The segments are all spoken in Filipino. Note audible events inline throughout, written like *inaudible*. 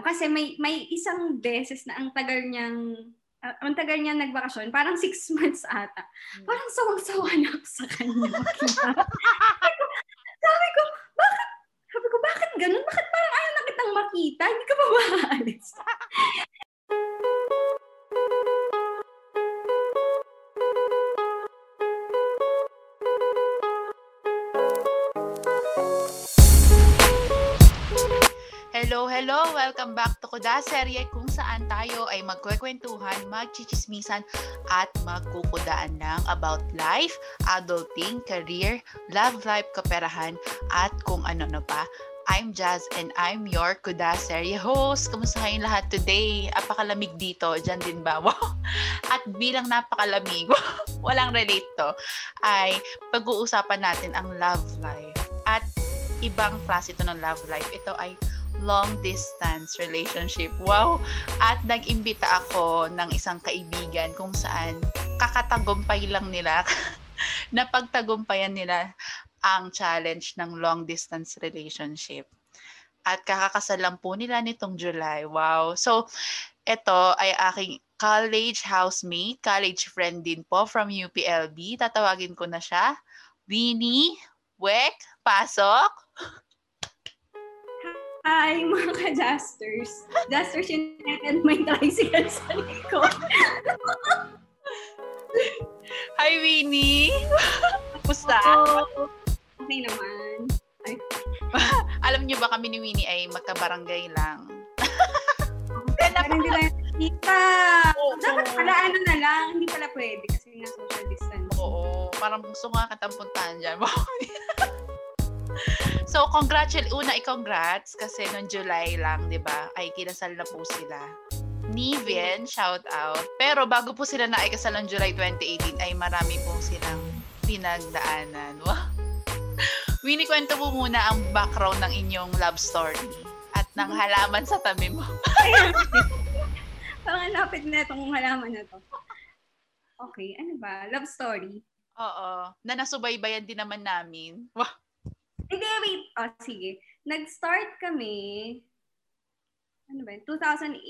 kasi may may isang beses na ang tagal niyang uh, ang tagal niya nagbakasyon, parang six *laughs* months ata. Hmm. Parang sawang-sawa na ako sa kanya. sabi ko, bakit? Sabi ko, bakit ganun? Bakit parang ayaw na kitang makita? Hindi ka pa maalis. Hello! Welcome back to Kuda Serye kung saan tayo ay magkwekwentuhan, magchichismisan at magkukudaan ng about life, adulting, career, love life, kaperahan at kung ano-ano pa. I'm Jazz and I'm your Kuda Serye host. Kamusta kayong lahat today? Apakalamig dito. Diyan din ba? *laughs* At bilang napakalamig, *laughs* walang relate to, ay pag-uusapan natin ang love life. At ibang klase ito ng love life. Ito ay long distance relationship. Wow! At nag-imbita ako ng isang kaibigan kung saan kakatagumpay lang nila *laughs* na pagtagumpayan nila ang challenge ng long distance relationship. At kakakasal lang po nila nitong July. Wow! So, ito ay aking college housemate, college friend din po from UPLB. Tatawagin ko na siya. Winnie, Wek, pasok! *laughs* Hi, mga ka-Jasters. Jasters United, may tricycle sa likod. Hi, Winnie! Kamusta? Oh, okay naman. Ay. *laughs* Alam niyo ba kami ni Winnie ay magkabarangay lang? *laughs* Parang hindi lang kita. Dapat pala ano na lang, hindi pala pwede kasi nga social distance. Oo, parang gusto nga katang puntahan dyan. *laughs* *laughs* So, congratulate, una i-congrats kasi noong July lang, di ba, ay kinasal na po sila. Ni Vien, shout out. Pero bago po sila naikasal noong July 2018, ay marami po silang pinagdaanan. Wow. *laughs* Winnie, kwento mo muna ang background ng inyong love story at ng halaman sa tabi mo. *laughs* Parang lapit na itong halaman na to. Okay, ano ba? Love story? Oo. Na nasubaybayan din naman namin. Wow. Hindi, wait. Oh, sige. Nag-start kami, ano ba 2008,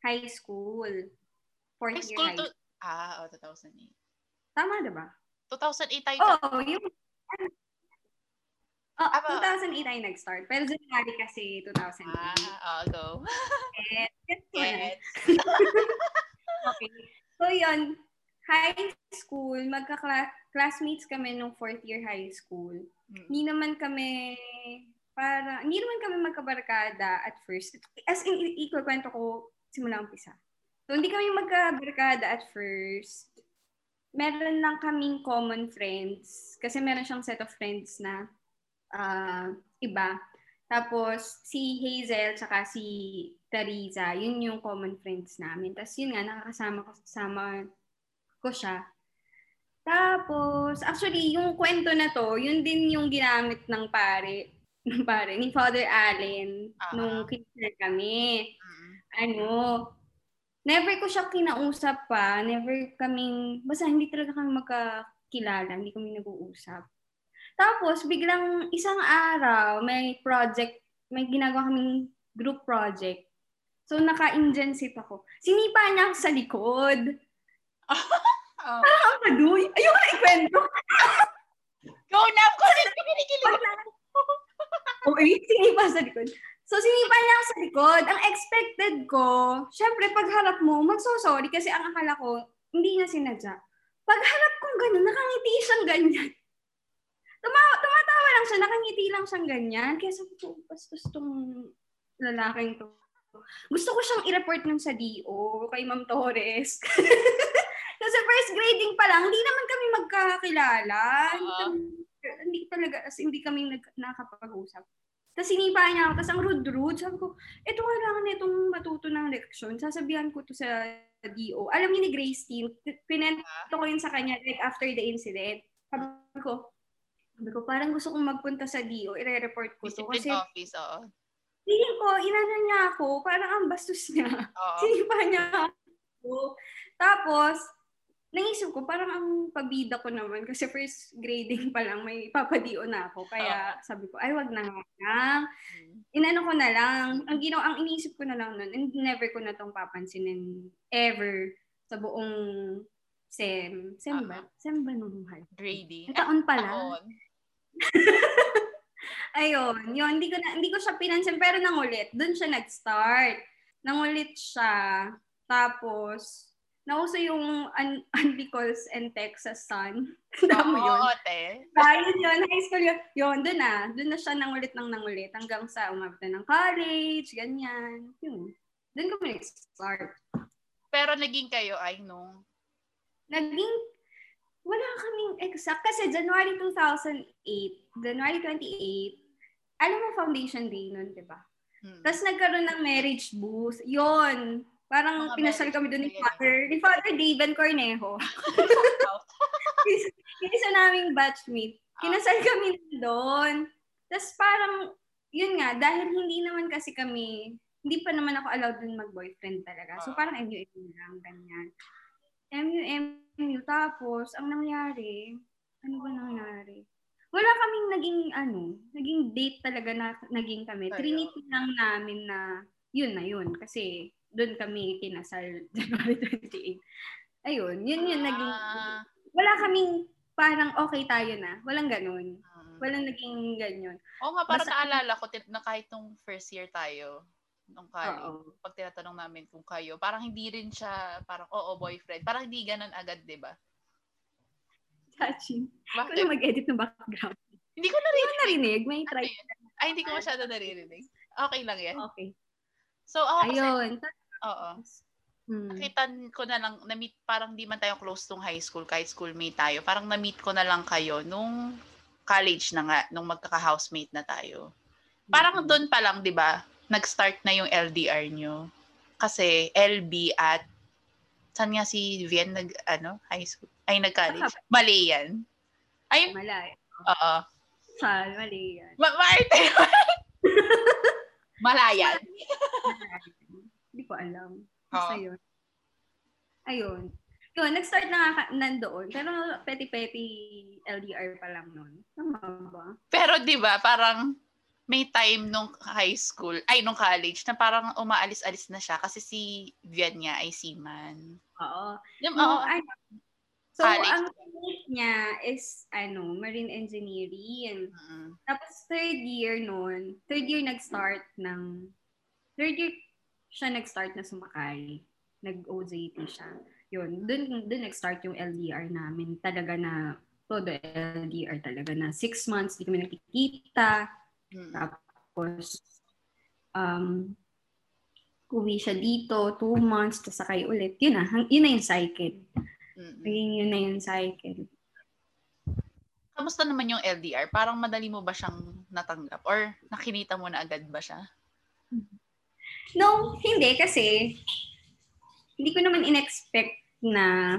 high school. Fourth High year school high to... school. Ah, oh, 2008. Tama, diba? 2008 tayo. Oo, oh, yung... Oh, Aba. 2008 tayo nag-start. Pero January kasi 2008. Ah, oh, go. Yes, Yes. *laughs* okay. So, yun. High school, magka-classmates kami nung fourth year high school. Mm. Hindi naman kami para hindi naman kami magkabarkada at first. As in, ikukwento ko simula umpisa. So, hindi kami magkabarkada at first. Meron lang kaming common friends. Kasi meron siyang set of friends na ah, iba. Tapos, si Hazel tsaka si Teresa, yun yung common friends namin. Tapos, yun nga, nakakasama ko, kasama ko siya. Tapos, actually, yung kwento na to, yun din yung ginamit ng pare, *laughs* ng pare, ni Father Allen, Ah. nung kinder kami. Mm. Ano, never ko siya kinausap pa, never kaming, basta hindi talaga kami magkakilala, hindi kami nag-uusap. Tapos, biglang isang araw, may project, may ginagawa kaming group project. So, naka-Indian seat ako. Sinipa niya ako sa likod. Oh. Ang paduy. Ayoko na ikwento. Go na! Go na! Kinikilig. O, eh, sinipa sa likod. So, sinipa niya ako sa likod. Ang expected ko, syempre, pag harap mo, magso-sorry kasi ang akala ko, hindi niya sinadya. Pag harap kong gano'n, nakangiti siyang ganyan. Tumawa, tumatawa lang siya, nakangiti lang siyang ganyan. Kaya sabi ko, bastos tong lalaking to. Gusto ko siyang i-report nun sa DO, kay Ma'am Torres. *laughs* Kasi first grading pa lang, hindi naman kami magkakilala. Hindi, Oo. kami, hindi talaga, as in, hindi kami nag, nakapag-usap. Tapos sinipa niya ako, tapos ang rude-rude. Sabi ko, ito kailangan na itong matuto ng leksyon. Sasabihan ko to sa DO. Alam niyo ni Grace Team, pinento ko yun sa kanya like after the incident. Sabi ko, sabi ko, parang gusto kong magpunta sa DO, i-report ko to. Kasi office, oo. Feeling ko, inano niya ako, parang ang bastos niya. Oo. Sinipa niya ako. Tapos, naisip ko, parang ang pabida ko naman kasi first grading pa lang may papadio na ako. Kaya sabi ko, ay wag na nga lang. Mm. Inano ko na lang. Ang ginaw, ang iniisip ko na lang nun, and never ko na tong papansinin ever sa buong SEM. SEM ba? SEM ba nung high? Grading. Taon pala. Taon. *laughs* Ayun, yun, hindi ko na, hindi ko siya pinansin, pero nangulit. Doon siya nag-start. Nangulit siya. Tapos, nauso yung un- *laughs* Unbicals and Texas Sun. *laughs* Alam mo yun? Oo, te. Dahil yun, high school yun. Yun, doon na. Doon na siya nangulit ng nangulit hanggang sa umabot na ng college, ganyan. Yun. Doon kami nag-start. Pero naging kayo ay nung Naging, wala kaming exact. Kasi January 2008, January 28, alam mo foundation day nun, di ba? hmm. Tapos nagkaroon ng marriage booth. Yun. Parang Mga pinasal kami doon ni Father, ni Father David Cornejo. *laughs* *laughs* Yung isa naming batchmate. Kinasal kami doon. Tapos parang, yun nga, dahil hindi naman kasi kami, hindi pa naman ako allowed dun mag-boyfriend talaga. So Ah. parang MU-MU lang, ganyan. MU-MU. Tapos, ang nangyari, ano ba nangyari? Wala kaming naging, ano, naging date talaga na naging kami. Trinity lang namin na, yun na yun. Kasi, doon kami kinasal *laughs* January 28. Ayun, yun yun naging, Ah, wala kaming parang okay tayo na. Walang ganun. mm. Walang naging ganyan. Oo nga, parang Basta- naalala ko na kahit nung first year tayo, nung college, Oo. pag tinatanong namin kung kayo, parang hindi rin siya, parang oo, boyfriend. Parang hindi ganun agad, di ba? Chachi. Kung Bakit? na mag-edit ng background. Hindi ko Hindi narinig. ko narinig. May Ano try. Ay, hindi ko masyado naririnig. Okay lang yan. Okay. So, ako kasi, Ayun. oo. Hmm. Nakita ko na lang, na-meet, parang di man tayo close tong high school, kahit schoolmate tayo. Parang na-meet ko na lang kayo nung college na nga, nung magkaka-housemate na tayo. Parang doon pa lang, di ba, nag-start na yung LDR nyo. Kasi LB at, saan nga si Vian nag, ano, high school? Ay, nag-college. Mali yan. Ay, Malay. oo. Sal, mali yan. Ma- Marte. *laughs* Malayan. Hindi ko alam. Basta yun. Ayun. Yun, nag-start na nga nandoon. Pero petty-petty LDR pa lang nun. Tama ba? Pero 'di ba, parang may time nung high school, ay nung college na parang umaalis-alis na siya kasi si Vian niya ay seaman. Oo. Yung, No, oo, ano, so, College. ang unit niya is, ano, marine engineering. mm, Tapos, third year noon, third year nag-start ng, third year siya nag-start na sumakay. Nag-OJT siya. Yun, dun, dun nag-start yung LDR namin. Talaga na, todo LDR talaga na six months, di kami nakikita. Mm, Tapos, um, uwi siya dito, two months, tapos sakay ulit. Yun na, hang- yun na yung cycle. mm. Naging yun na yung cycle. Kamusta naman yung LDR? Parang madali mo ba siyang natanggap? Or nakinita mo na agad ba siya? No, hindi kasi hindi ko naman in-expect na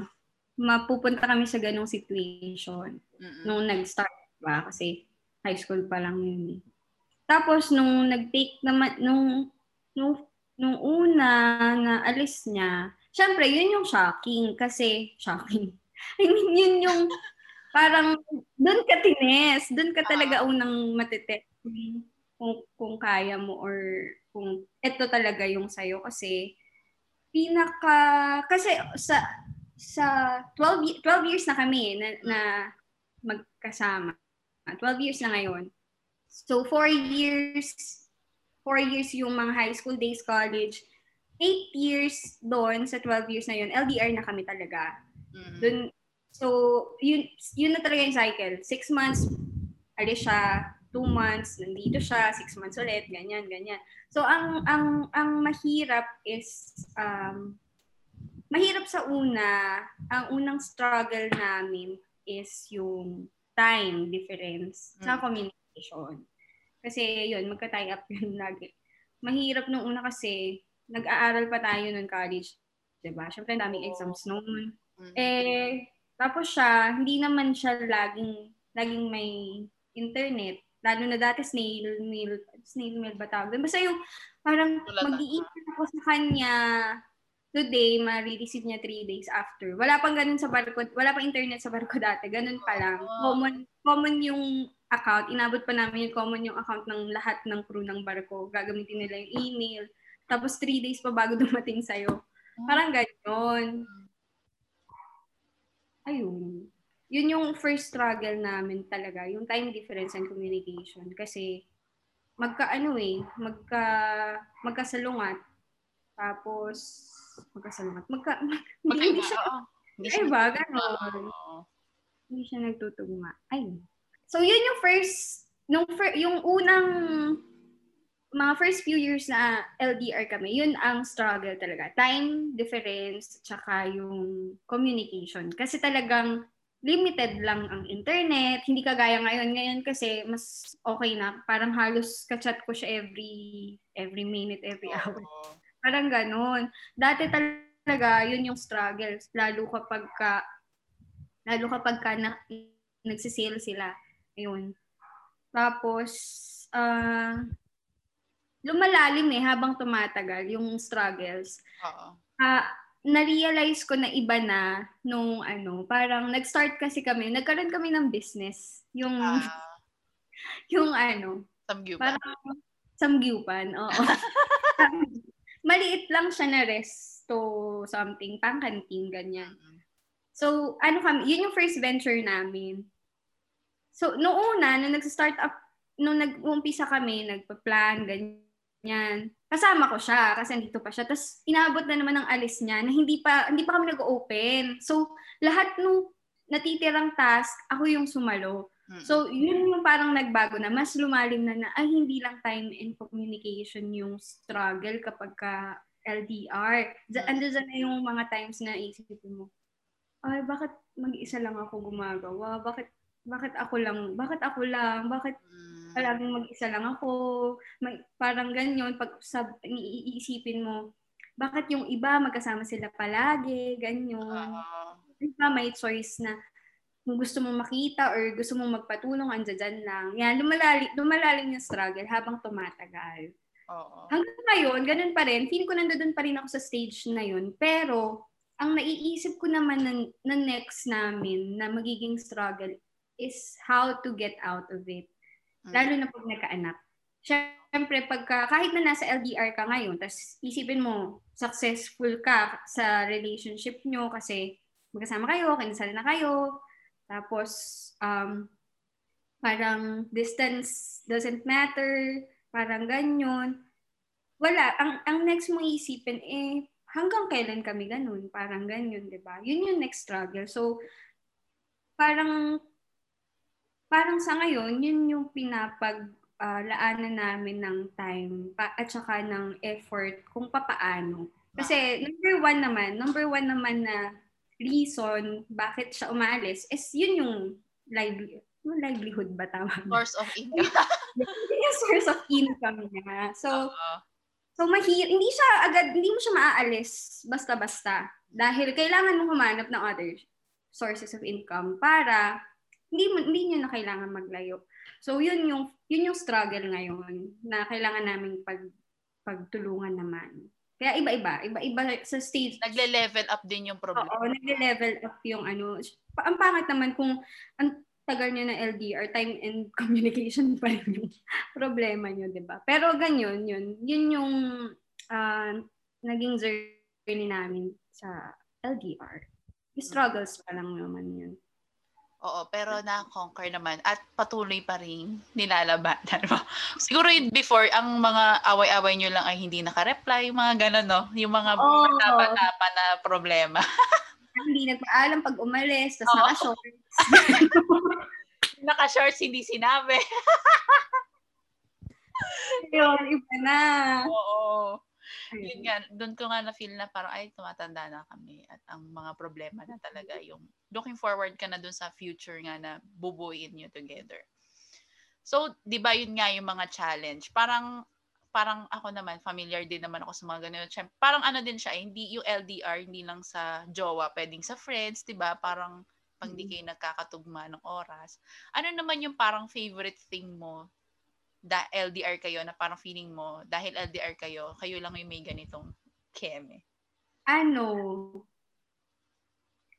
mapupunta kami sa ganong situation Mm-mm. nung nag-start ba kasi high school pa lang yun eh. Tapos nung nag-take naman nung nung nung una na alis niya, syempre yun yung shocking kasi shocking. *laughs* I mean, yun yung parang doon ka tines, doon ka talaga unang matitest kung, kung, kaya mo or kung ito talaga yung sayo kasi pinaka kasi sa sa 12 ye- 12 years na kami na, na magkasama. 12 years na ngayon. So 4 years 4 years yung mga high school days, college. 8 years doon sa 12 years na yun, LDR na kami talaga. Mm-mm. Dun, so, yun, yun na talaga yung cycle. Six months, alis siya. Two months, nandito siya. Six months ulit, ganyan, ganyan. So, ang, ang, ang mahirap is, um, mahirap sa una, ang unang struggle namin is yung time difference sa Mm. Communication. Kasi yun, magka-tie up yun *laughs* lagi. Mahirap nung una kasi, nag-aaral pa tayo nung college. Diba? Siyempre, daming exams noon. Mm-mm. Eh, tapos siya, hindi naman siya laging, laging may internet. Lalo na dati snail mail, snail mail ba tawag? Basta yung parang ng- mag-iingat ako sa kanya today, ma-receive niya three days after. Wala pang ganun sa barko, wala pang internet sa barko *laughs* dati, ganun pa lang. Common, common yung account, inabot pa namin yung common yung account ng lahat ng crew ng barko. Gagamitin nila yung email. Tapos three days pa bago *laughs* dumating sa'yo. Parang ganyan. Ayun. Yun yung first struggle namin talaga, yung time difference and communication. Kasi magka ano eh, magka magkasalungat. Tapos magkasalungat. Magka, mag, *laughs* hindi, hindi siya, hindi siya, ba, ganon. Hindi siya nagtutugma. Ay. So, yun yung first, nung fir, yung unang, mga first few years na LDR kami, yun ang struggle talaga. Time difference, tsaka yung communication. Kasi talagang limited lang ang internet. Hindi kagaya ngayon. Ngayon kasi mas okay na. Parang halos ka-chat ko siya every every minute, every hour. Parang ganun. Dati talaga, yun yung struggle. Lalo kapag ka, lalo kapag ka na, nagsisale sila. Ayun. Tapos, uh, lumalalim eh habang tumatagal yung struggles. Oo. Uh, na-realize ko na iba na nung ano, parang nag-start kasi kami, nagkaroon kami ng business. Yung, uh, *laughs* yung ano, Samgyupan. Parang, samgyupan, oo. *laughs* maliit lang siya na resto something, pang canteen, ganyan. So, ano kami, yun yung first venture namin. So, noong una, nung nag-start up, nung nag-umpisa kami, nagpa-plan, ganyan, kasama ko siya kasi dito pa siya. Tapos, inabot na naman ng alis niya na hindi pa, hindi pa kami nag-open. So, lahat nung natitirang task, ako yung sumalo. So, yun yung parang nagbago na. Mas lumalim na na, ay, hindi lang time and communication yung struggle kapag ka LDR. Andiyan na yung mga times na isipin mo, ay, bakit mag-isa lang ako gumagawa? Bakit bakit ako lang? Bakit ako lang? Bakit palaging mag-isa lang ako? May, parang ganyan, pag sab, iisipin mo, bakit yung iba magkasama sila palagi, ganyan. Uh, iba may choice na kung gusto mong makita or gusto mong magpatulong, andyan lang. Yan, lumalalim, lumalalim yung struggle habang tumatagal. Oo. Hanggang ngayon, ganun pa rin. Feeling ko nandoon pa rin ako sa stage na yun. Pero, ang naiisip ko naman na, na next namin na magiging struggle is how to get out of it. Mm. Lalo na pag nagkaanak. Siyempre, pagka, kahit na nasa LDR ka ngayon, tapos isipin mo, successful ka sa relationship nyo kasi magkasama kayo, kinasal na kayo, tapos, um, parang distance doesn't matter, parang ganyan. Wala. Ang, ang next mo isipin, eh, hanggang kailan kami ganun? Parang ganyan, di ba? Yun yung next struggle. So, parang, parang sa ngayon, yun yung pinapag, uh, laanan namin ng time pa, at saka ng effort kung papaano. Kasi number one naman, number one naman na reason bakit siya umalis is yun yung livelihood. Yung livelihood ba tama? Source of income. *laughs* yung source of income niya. So, uh-huh. so mahir, hindi siya agad, hindi mo siya maaalis basta-basta. Dahil kailangan mo humanap ng other sources of income para hindi hindi niyo na kailangan maglayo. So yun yung yun yung struggle ngayon na kailangan naming pag pagtulungan naman. Kaya iba-iba. Iba-iba sa stage. Nagle-level up din yung problem. Oo, nagle-level up yung ano. Ang pangat naman kung ang tagal nyo na LDR, time and *laughs* communication pa rin yung problema nyo, di ba? Pero ganyan, yun. Yun yung uh, naging journey namin sa LDR. Struggles pa lang naman yun. Oo, pero na-conquer naman at patuloy pa rin nilalabanan mo. Siguro yun before, ang mga away-away nyo lang ay hindi naka-reply, yung mga gano'n, no? Yung mga oh. tapa-tapa na problema. *laughs* hindi nagpaalam pag umalis, tapos oh. naka-shorts. *laughs* naka-shorts, hindi sinabi. Yun, iba na. Oo yun nga, doon ko nga na-feel na parang, ay, tumatanda na kami. At ang mga problema na talaga yung looking forward ka na doon sa future nga na bubuin you together. So, di ba yun nga yung mga challenge? Parang, parang ako naman, familiar din naman ako sa mga ganun. Parang ano din siya, eh, hindi yung LDR, hindi lang sa jowa, pwedeng sa friends, di ba? Parang pag di kayo nagkakatugma ng oras. Ano naman yung parang favorite thing mo da LDR kayo na parang feeling mo dahil LDR kayo, kayo lang yung may ganitong keme? ano,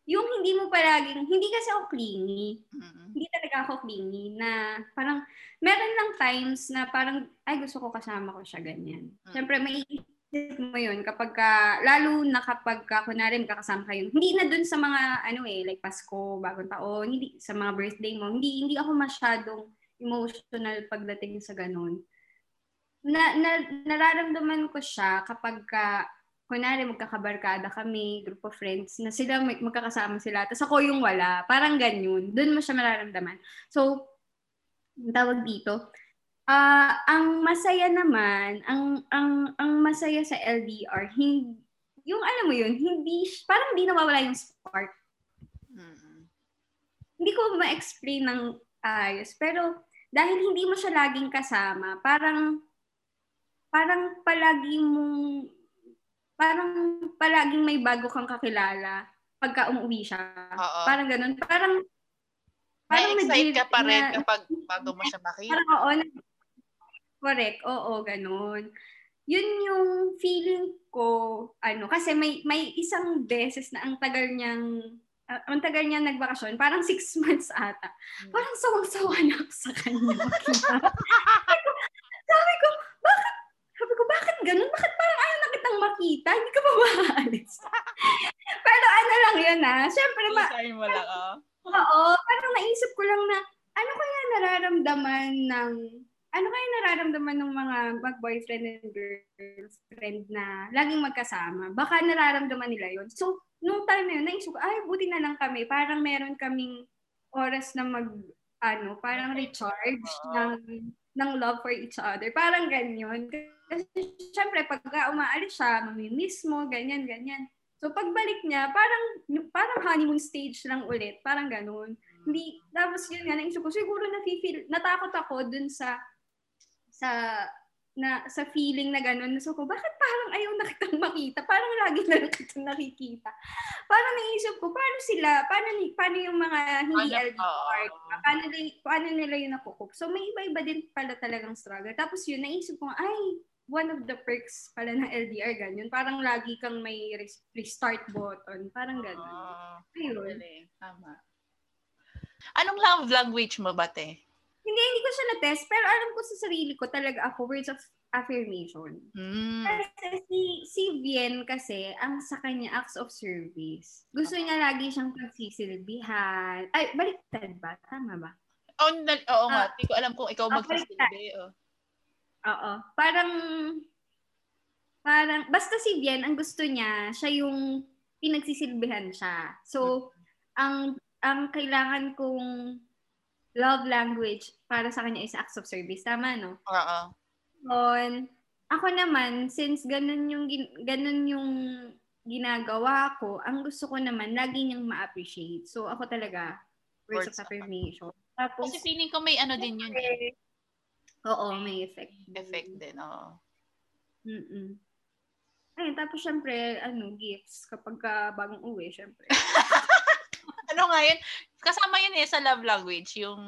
yung hindi mo palaging, hindi kasi ako clingy. Mm-mm. Hindi talaga ako clingy na parang, meron lang times na parang, ay gusto ko kasama ko siya ganyan. Mm. Siyempre, may isip mo yun kapag ka, lalo na kapag ka, kunwari magkakasama kayo, hindi na dun sa mga, ano eh, like Pasko, bagong taon, hindi, sa mga birthday mo, hindi, hindi ako masyadong emotional pagdating sa ganun. Na, na, nararamdaman ko siya kapag ka, kunwari magkakabarkada kami, group of friends, na sila may, magkakasama sila, tapos ako yung wala. Parang ganyan. Doon mo siya mararamdaman. So, tawag dito, ah ang masaya naman, ang, ang, ang masaya sa LDR, hindi, yung alam mo yun, hindi, parang hindi nawawala yung spark. Mm-mm. Hindi ko ma-explain ng ayos, pero dahil hindi mo siya laging kasama, parang, parang palagi mong, parang palaging may bago kang kakilala pagka umuwi siya. Oo. Parang ganun. Parang, Na-excite ka pa rin na- kapag bago mo siya makita. Parang oo. na- correct. Oo, ganun. Yun yung feeling ko, ano, kasi may may isang beses na ang tagal niyang ah, ang tagal niya nagbakasyon, parang six *laughs* months ata. Parang sawang-sawa na ako sa kanya. *laughs* Sabi ko, bakit? Sabi ko, bakit ganun? Bakit parang ayaw na kitang makita? Hindi ka pa maalis. *laughs* Pero ano lang yun ah. Siyempre, ma- mo lang, oh. Oo, parang naisip ko lang na ano kaya nararamdaman ng ano kaya nararamdaman ng mga mag-boyfriend and girlfriend na laging magkasama? Baka nararamdaman nila yon So, nung time na yun, naisip ko, ay, buti na lang kami. Parang meron kaming oras na mag, ano, parang recharge ng, ng love for each other. Parang ganyan. Kasi, syempre, pag umaalis siya, mamimiss mo, ganyan, ganyan. So, pagbalik niya, parang, parang honeymoon stage lang ulit. Parang ganun. Hindi, tapos yun nga, naisip ko, siguro nafe-feel, natakot ako dun sa, sa, na sa feeling na gano'n. So ko, bakit parang ayaw na kitang makita? Parang lagi na lang kitang nakikita. Parang naisip ko, paano sila, paano, ni- paano yung mga hindi Ano- LDR? oo. Paano, nila- paano nila yung nakukup? So may iba-iba din pala talagang struggle. Tapos yun, naisip ko, ay, one of the perks pala ng LDR, ganyan. Parang lagi kang may res- restart button. Parang gano'n. Oo. Ayun. Tama. Anong love language mo ba, te? Hindi, hindi ko siya na-test, pero alam ko sa sarili ko talaga ako, words of affirmation. Mm. Kasi si, si Vien kasi, ang sa kanya acts of service. Gusto niya lagi siyang pagsisilbihan. Ay, baliktad ba? Tama ba? Oh, na, oo nga. Ah. Hindi ko alam kung ikaw Ah, magsasilbi. Oh. Oo. Parang, parang, basta si Vien, ang gusto niya, siya yung pinagsisilbihan siya. So, ang, ang kailangan kong love language para sa kanya is acts of service. Tama, no? Oo. On, ako naman, since ganun yung, gin- ganun yung ginagawa ko, ang gusto ko naman, lagi niyang ma-appreciate. So, ako talaga, words, Words of of affirmation. Tapos, Kasi feeling ko may ano din yun. eh. oo, may effect. Effect din. Oo. Mm-mm. Ayun, tapos syempre, ano, gifts kapag ka bagong uwi, syempre. *laughs* Ano nga yun? Kasama yun eh sa love language. Yung...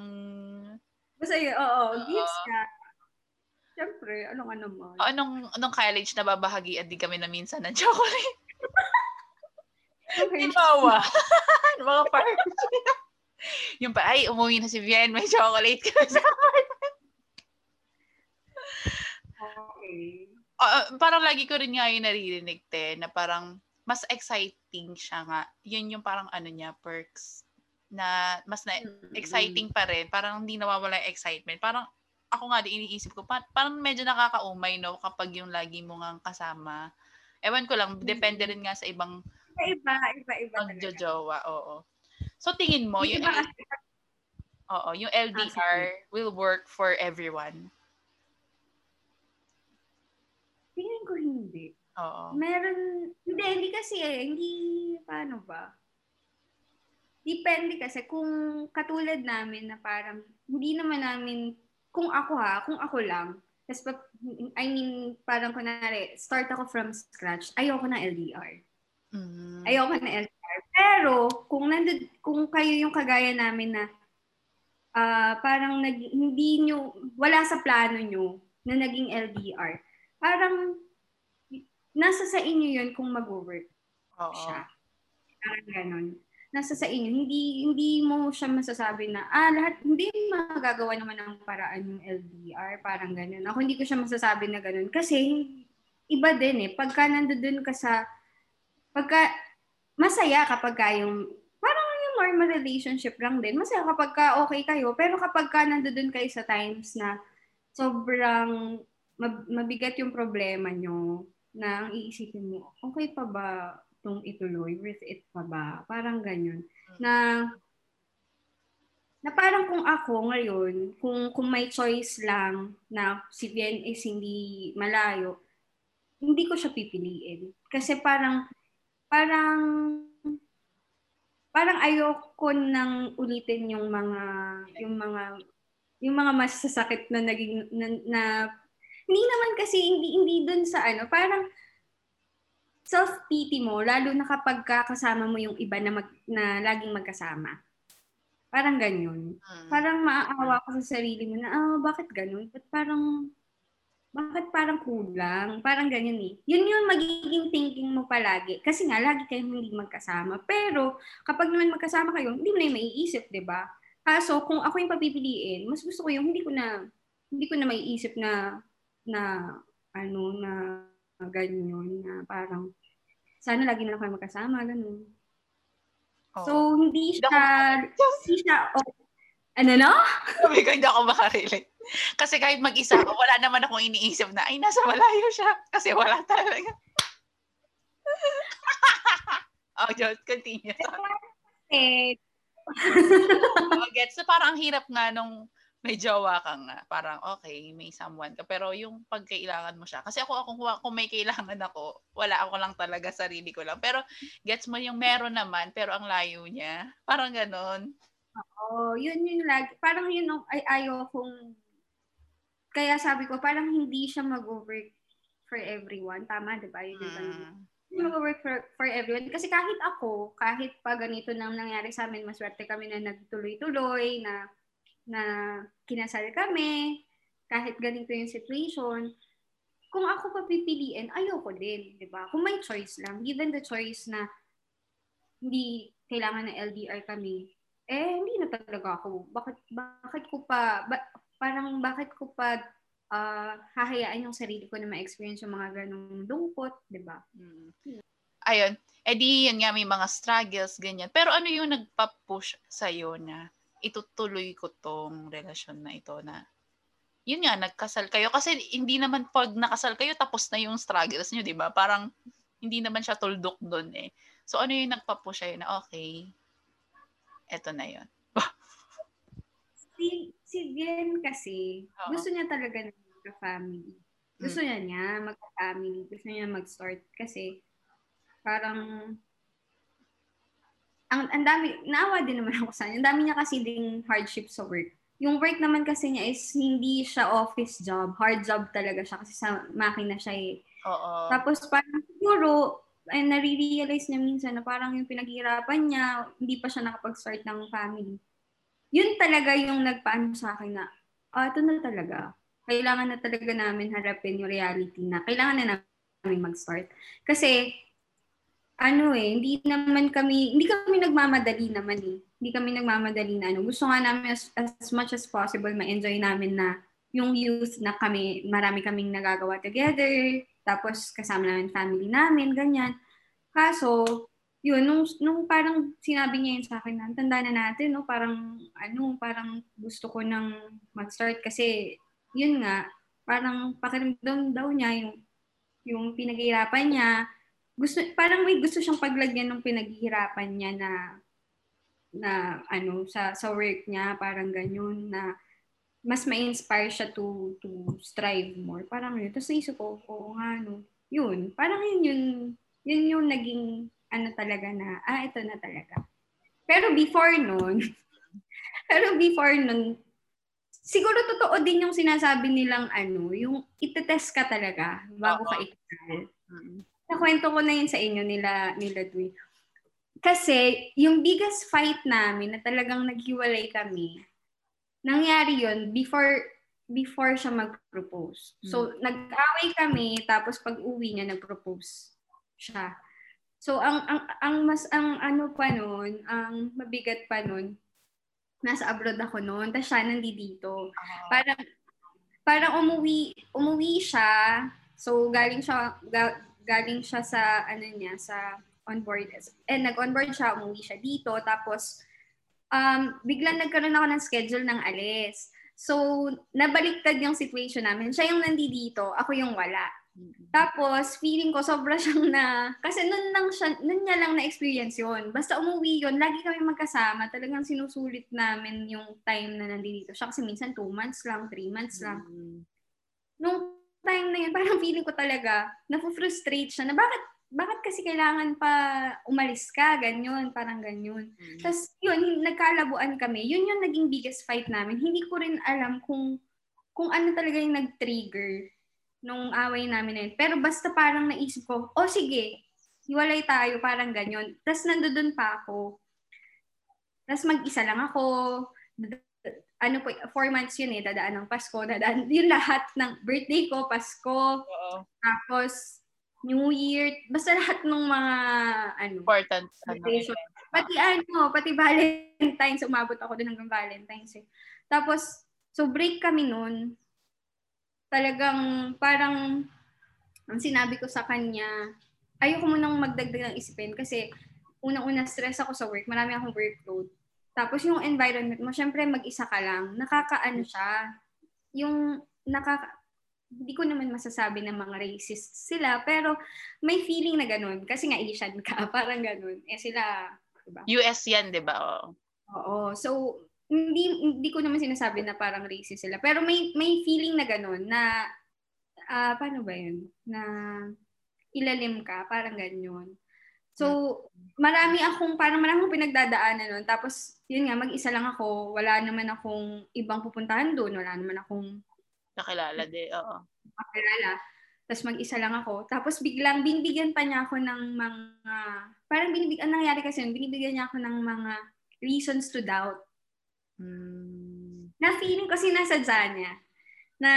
Basta yun, oo, gifts ka. Syempre, ano nga naman. O, anong, anong college na babahagian din kami na minsan ng chocolate? *laughs* Okay. Halimbawa. *laughs* mga party. *laughs* yung pa, ay, umuwi na si Bien, may chocolate ka sa okay. Ah, parang lagi ko rin nga yung naririnig, te, na parang mas exciting siya nga. Yun yung parang ano niya, perks na mas na exciting pa rin. Parang hindi nawawala yung excitement. Parang ako nga din iniisip ko, pa- parang medyo nakakaumay, no, kapag yung lagi mo nga kasama. Ewan ko lang, depende rin nga sa ibang Iba, iba, iba talaga. magjojowa, oo. So tingin mo, yung, Iba L- kasi, oo, yung LDR will work for everyone. tingin ko hindi. Oo. Meron, hindi, hindi kasi eh, hindi, paano ba? Depende kasi kung katulad namin na parang, hindi naman namin, kung ako ha, kung ako lang, tas pag, I mean, parang kunwari, start ako from scratch, ayoko na LDR. Mm. Ayoko na LDR. Pero, kung nandun, kung kayo yung kagaya namin na, ah parang nag, hindi nyo, wala sa plano nyo na naging LDR, parang, nasa sa inyo yun kung mag-work. Oo. siya. Parang ganon. Nasa sa inyo. Hindi hindi mo siya masasabi na, ah, lahat, hindi magagawa naman ng paraan yung LDR. Parang ganon. Ako hindi ko siya masasabi na ganon. Kasi, iba din eh. Pagka nandoon ka sa, pagka, masaya kapag ka yung, parang yung normal relationship lang din. Masaya kapag ka okay kayo. Pero kapag ka nandoon kayo sa times na sobrang mab- mabigat yung problema nyo, na ang iisipin mo, okay pa ba itong ituloy? Worth it pa ba? Parang ganyan. Na na parang kung ako ngayon, kung, kung may choice lang na si Bien is hindi malayo, hindi ko siya pipiliin. Kasi parang, parang, parang ayoko nang ulitin yung mga, yung mga, yung mga masasakit na naging, na, na hindi naman kasi, hindi, hindi dun sa ano, parang, self-pity mo, lalo na kapag kasama mo yung iba na, mag, na laging magkasama. Parang ganyan. Mm. Parang maaawa ka sa sarili mo na, ah, bakit ganun? Ba't parang, bakit parang kulang? Parang ganyan eh. Yun yung magiging thinking mo palagi. Kasi nga, lagi kayong hindi magkasama. Pero, kapag naman magkasama kayo, hindi mo na yung maiisip, di ba? Kaso, kung ako yung papipiliin, mas gusto ko yung hindi ko na, hindi ko na maiisip na, na, ano, na, ganyan, na parang, sana lagi na lang kayo magkasama, ganun. Oo. So, hindi siya, Hindi siya, oh, ano no? *laughs* Sabi ko, hindi ako makarelate. Kasi kahit mag-isa ako, wala naman akong iniisip na, ay, nasa malayo siya. Kasi wala talaga. *laughs* oh, just continue. Eh, Oh, gets. So, parang ang hirap nga nung may jowa ka nga. Parang, okay, may someone ka. Pero yung pagkailangan mo siya. Kasi ako, ako kung may kailangan ako, wala ako lang talaga, sarili ko lang. Pero, gets mo yung meron naman, pero ang layo niya. Parang ganon. Oo, yun yung lagi. Parang yun ang ay ayaw kong kaya sabi ko parang hindi siya mag-work for everyone. Tama, 'di ba? Yun yung. Mm. Hindi mag-work for, for everyone. Kasi kahit ako, kahit pa ganito nang nangyari sa amin, maswerte kami na nagtuloy-tuloy, na na kinasal kami, kahit ganito yung situation, kung ako papipiliin, ayoko din, di ba? Kung may choice lang, given the choice na hindi kailangan ng LDR kami, eh, hindi na talaga ako. Bakit, bakit ko pa, ba, parang bakit ko pa ah, hahayaan yung sarili ko na ma-experience yung mga ganong lungkot, di ba? Mm. Ayun. Eh di, yun nga, may mga struggles, ganyan. Pero ano yung nagpa-push sa'yo na itutuloy ko tong relasyon na ito na yun nga, nagkasal kayo. Kasi hindi naman pag nakasal kayo, tapos na yung struggles nyo, di ba? Parang hindi naman siya tuldok doon eh. So ano yung nagpa-push sa'yo na okay, eto na yun. Si, si Bien kasi, Oo. gusto niya talaga na magka-family. Gusto niya niya magka-family. Gusto niya mag-start kasi parang ang, ang dami, naawa din naman ako sa kanya. Ang dami niya kasi ding hardship sa work. Yung work naman kasi niya is hindi siya office job. Hard job talaga siya kasi sa makina siya eh. Oo. Tapos parang siguro, ay nare-realize niya minsan na parang yung pinaghirapan niya, hindi pa siya nakapag-start ng family. Yun talaga yung nagpaano sa akin na, ah, ito na talaga. Kailangan na talaga namin harapin yung reality na kailangan na namin mag-start. Kasi, ano eh, hindi naman kami, hindi kami nagmamadali naman eh. Hindi kami nagmamadali na ano. Gusto nga namin as, as much as possible ma-enjoy namin na yung youth na kami, marami kaming nagagawa together, tapos kasama namin family namin, ganyan. Kaso, yun, nung, nung parang sinabi niya yun sa akin, na, tanda na natin, no, parang, ano, parang gusto ko nang mag-start kasi, yun nga, parang pakiramdam daw niya yung, yung pinaghihirapan niya, gusto, parang may gusto siyang paglagyan ng pinaghihirapan niya na, na, ano, sa, sa work niya, parang ganyan, na, mas ma-inspire siya to to strive more. Parang yun. Tapos naisip ko, oo nga, no. Yun. Parang yun yun, yun yung naging ano talaga na, ah, ito na talaga. Pero before nun, *laughs* pero before nun, siguro totoo din yung sinasabi nilang ano, yung itetest ka talaga bago ka ikasal. Nakwento ko na yun sa inyo nila, nila Dwi. Kasi, yung biggest fight namin na talagang naghiwalay kami, nangyari yun before before siya mag-propose. So, nag-away kami, tapos pag uwi niya, nag-propose siya. So ang ang ang mas ang ano pa noon, ang mabigat pa noon. Nasa abroad ako noon, tapos siya nandito. Ah. Parang parang umuwi umuwi siya. So galing siya ga, galing siya sa ano niya sa onboard. Eh nag-onboard siya, umuwi siya dito tapos um biglang nagkaroon ako ng schedule ng alis. So nabaliktad yung situation namin. Siya yung nandito, ako yung wala. Tapos, feeling ko sobra siyang na, kasi nun lang siya, nun niya lang na-experience yon Basta umuwi yon lagi kami magkasama. Talagang sinusulit namin yung time na nandito siya. Kasi minsan two months lang, three months lang. Mm. Nung time na yun, parang feeling ko talaga, na-frustrate siya na bakit bakit kasi kailangan pa umalis ka, ganyan, parang ganyan. Mm. Tapos yun, nagkalabuan kami. Yun yung naging biggest fight namin. Hindi ko rin alam kung kung ano talaga yung nag-trigger nung away namin na yun. Pero basta parang naisip ko, oh sige, hiwalay tayo, parang ganyan. Tapos nandoon pa ako. Tapos mag-isa lang ako. Ano po, four months yun eh, dadaan ng Pasko, dadaan *laughs* yung lahat ng birthday ko, Pasko, Oo. tapos New Year, basta lahat ng mga ano, Important. Ano, Celebration. event. Pati ano, pati Valentine's, umabot ako doon hanggang Valentine's eh. Tapos, so break kami noon. Talagang parang ang sinabi ko sa kanya, ayoko munang magdagdag ng isipin kasi unang-una stress ako sa work, marami akong workload. Tapos yung environment mo, syempre mag-isa ka lang, nakakaano siya. Yung nakaka hindi ko naman masasabi na mga racist sila, pero may feeling na ganun. Kasi nga Asian ka, *laughs* parang ganun. Eh sila, diba? US yan, di ba? Oo. Oo. So, hindi hindi ko naman sinasabi na parang racist sila. Pero may may feeling na ganun na ah paano ba 'yun? Na ilalim ka, parang ganyan. So, marami akong parang marami akong pinagdadaanan noon. Tapos, yun nga, mag-isa lang ako. Wala naman akong ibang pupuntahan doon. Wala naman akong Nakilala din. Oo. makilala. Tapos mag-isa lang ako. Tapos biglang binibigyan pa niya ako ng mga, parang binibig, ang nangyari kasi yun, binibigyan niya ako ng mga reasons to doubt. Mm. Na feeling ko sinasadya niya. Na,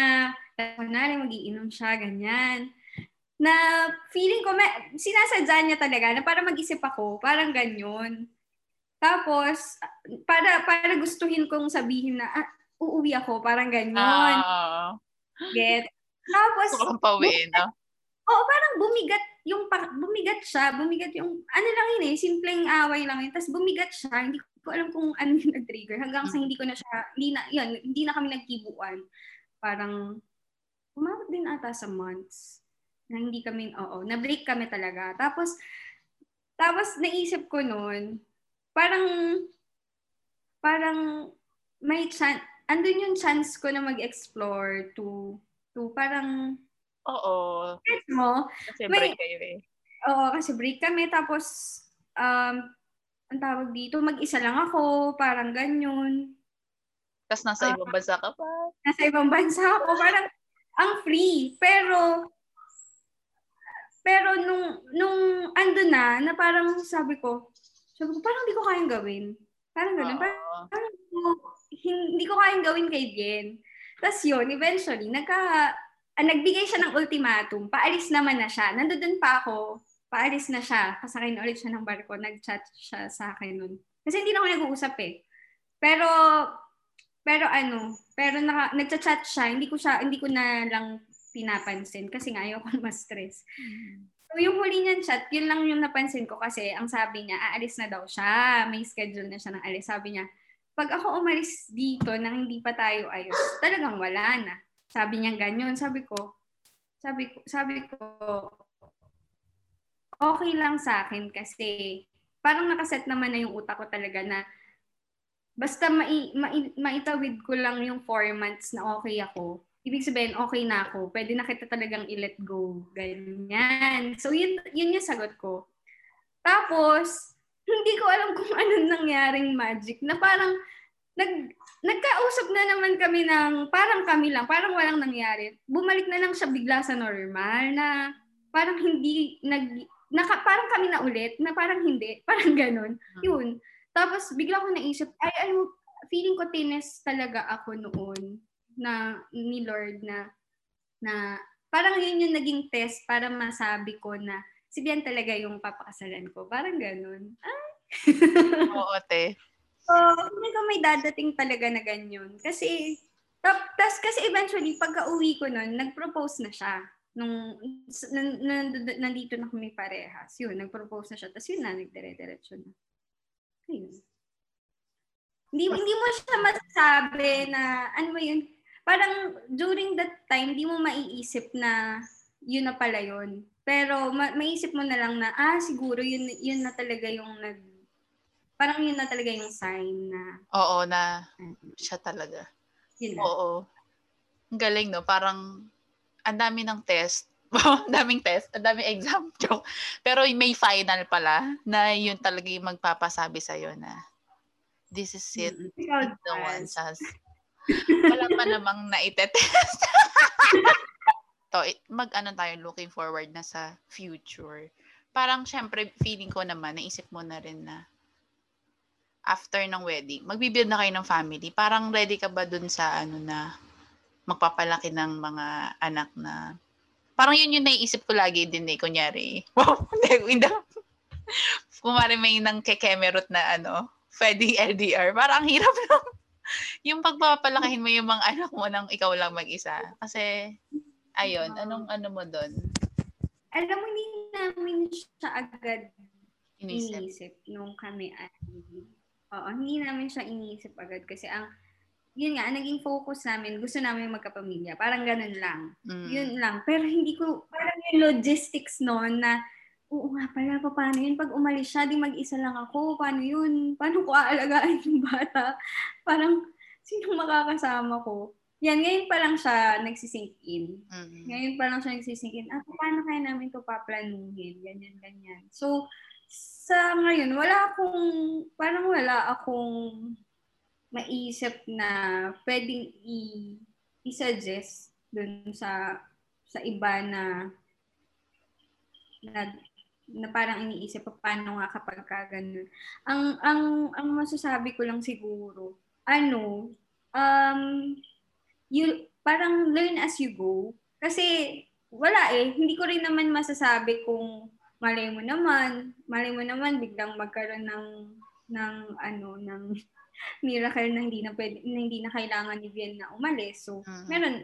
kunwari magiinom siya, ganyan. Na feeling ko, may, sinasadya niya talaga na para mag-isip ako, parang ganyan. Tapos, para para gustuhin kong sabihin na, ah, uuwi ako, parang ganyan. Ah, Get? Tapos, Mukhang pauwiin, no? Oo, parang bumigat yung bumigat siya, bumigat yung ano lang yun eh, simpleng away lang yun. Tapos bumigat siya, hindi ko alam kung ano yung nag-trigger hanggang sa hindi ko na siya, hindi na, yun, hindi na kami nagkibuan. Parang, umabot din ata sa months na hindi kami, oo, na-break kami talaga. Tapos, tapos naisip ko noon, parang, parang may chance, andun yung chance ko na mag-explore to, to parang, Oo. gets mo, Kasi May- break kayo eh. Oo, kasi break kami. Tapos, um, ang tawag dito, mag-isa lang ako, parang ganyan. Tapos nasa Ah. ibang bansa ka pa. Nasa ibang bansa ako, parang ang free. Pero, pero nung, nung ando na, na parang sabi ko, sabi ko, parang hindi ko kayang gawin. Parang ganun. Parang, parang hindi ko- kayang gawin kay Jen. Tapos yun, eventually, nagka, ah, nagbigay siya ng ultimatum. Paalis naman na siya. Nandoon pa ako. Paalis na siya. Kasakay na ulit siya ng barko. Nag-chat siya sa akin nun. Kasi hindi na ako nag-uusap eh. Pero, pero ano, pero naka, nagchat-chat siya. Hindi ko siya, hindi ko na lang pinapansin kasi nga ayoko ma-stress. So, yung huli niyang chat, yun lang yung napansin ko kasi ang sabi niya, aalis na daw siya. May schedule na siya ng alis. Sabi niya, pag ako umalis dito nang hindi pa tayo ayos, talagang wala na. Sabi niya ganyan. Sabi ko, sabi ko, sabi ko, okay lang sa akin kasi parang nakaset naman na yung utak ko talaga na basta mai, mai, maitawid ko lang yung four months na okay ako, ibig sabihin, okay na ako. Pwede na kita talagang i-let go. Ganyan. So, yun, yun yung sagot ko. Tapos, hindi ko alam kung anong nangyaring magic na parang nag, nagkausap na naman kami ng parang kami lang, parang walang nangyari. Bumalik na lang siya bigla sa normal na parang hindi nag naka, parang kami na ulit na parang hindi, *laughs* parang ganun. Yun. Tapos bigla ko naisip, ay, ay feeling ko tines talaga ako noon na ni Lord na na parang yun yung naging test para masabi ko na si Bian talaga yung papakasalan ko. Parang ganun. Ay. *laughs* Oo, te. So, hindi ko may dadating talaga na ganyan. Kasi, tapos kasi eventually, pagka uwi ko nun, nag-propose na siya. Nung, nandito na kami parehas. Yun, nag-propose na siya. Tapos yun na, nagdire-diretso na. Ayun. Hindi, hindi mo siya masasabi na, ano ba yun, parang during that time, hindi mo maiisip na yun na pala yun. Pero ma- maisip mo na lang na, ah, siguro yun, yun na talaga yung nag, parang yun na talaga yung sign na. Oo, na siya talaga. Yun na. Oo. Ang galing, no? Parang, ang dami ng test. *laughs* ang daming test, ang daming exam. *laughs* Joke. Pero may final pala na yun talaga yung magpapasabi sa'yo na this is it. Mm-hmm. The one has. Wala pa namang naitetest. *laughs* to, mag-ano tayo looking forward na sa future. Parang syempre, feeling ko naman, naisip mo na rin na after ng wedding, magbibuild na kayo ng family, parang ready ka ba dun sa ano na magpapalaki ng mga anak na parang yun yung naiisip ko lagi din eh, kunyari. *laughs* Wow. *laughs* Kumari may nang kekemerot na ano, pwede LDR. Parang ang hirap lang. Yung pagpapalakihin mo yung mga *laughs* anak mo nang ikaw lang mag-isa. Kasi, ayun, anong ano mo doon? Alam mo, hindi namin siya agad Inisip. inisip nung kami ay Oo, hindi namin siya iniisip agad kasi ang yun nga, naging focus namin, gusto namin magkapamilya. Parang ganun lang. Mm. Yun lang. Pero hindi ko, parang yung logistics noon na, oo nga pala, pa, paano yun? Pag umalis siya, di mag-isa lang ako. Paano yun? Paano ko aalagaan *laughs* yung bata? Parang, sino makakasama ko? Yan, ngayon pa lang siya nagsisink in. Mm. Ngayon pa lang siya nagsisink in. Ah, paano kaya namin to paplanuhin? Ganyan, ganyan. So, sa ngayon, wala akong, parang wala akong maisip na pwedeng i- i-suggest dun sa sa iba na na, na parang iniisip pa paano nga kapag ka ganun. Ang, ang, ang masasabi ko lang siguro, ano, um, you, parang learn as you go. Kasi, wala eh. Hindi ko rin naman masasabi kung malay mo naman, malay mo naman biglang magkaroon ng ng ano ng *laughs* miracle na hindi na pwede, na hindi na kailangan ni Bien na umalis. So, Mhm. meron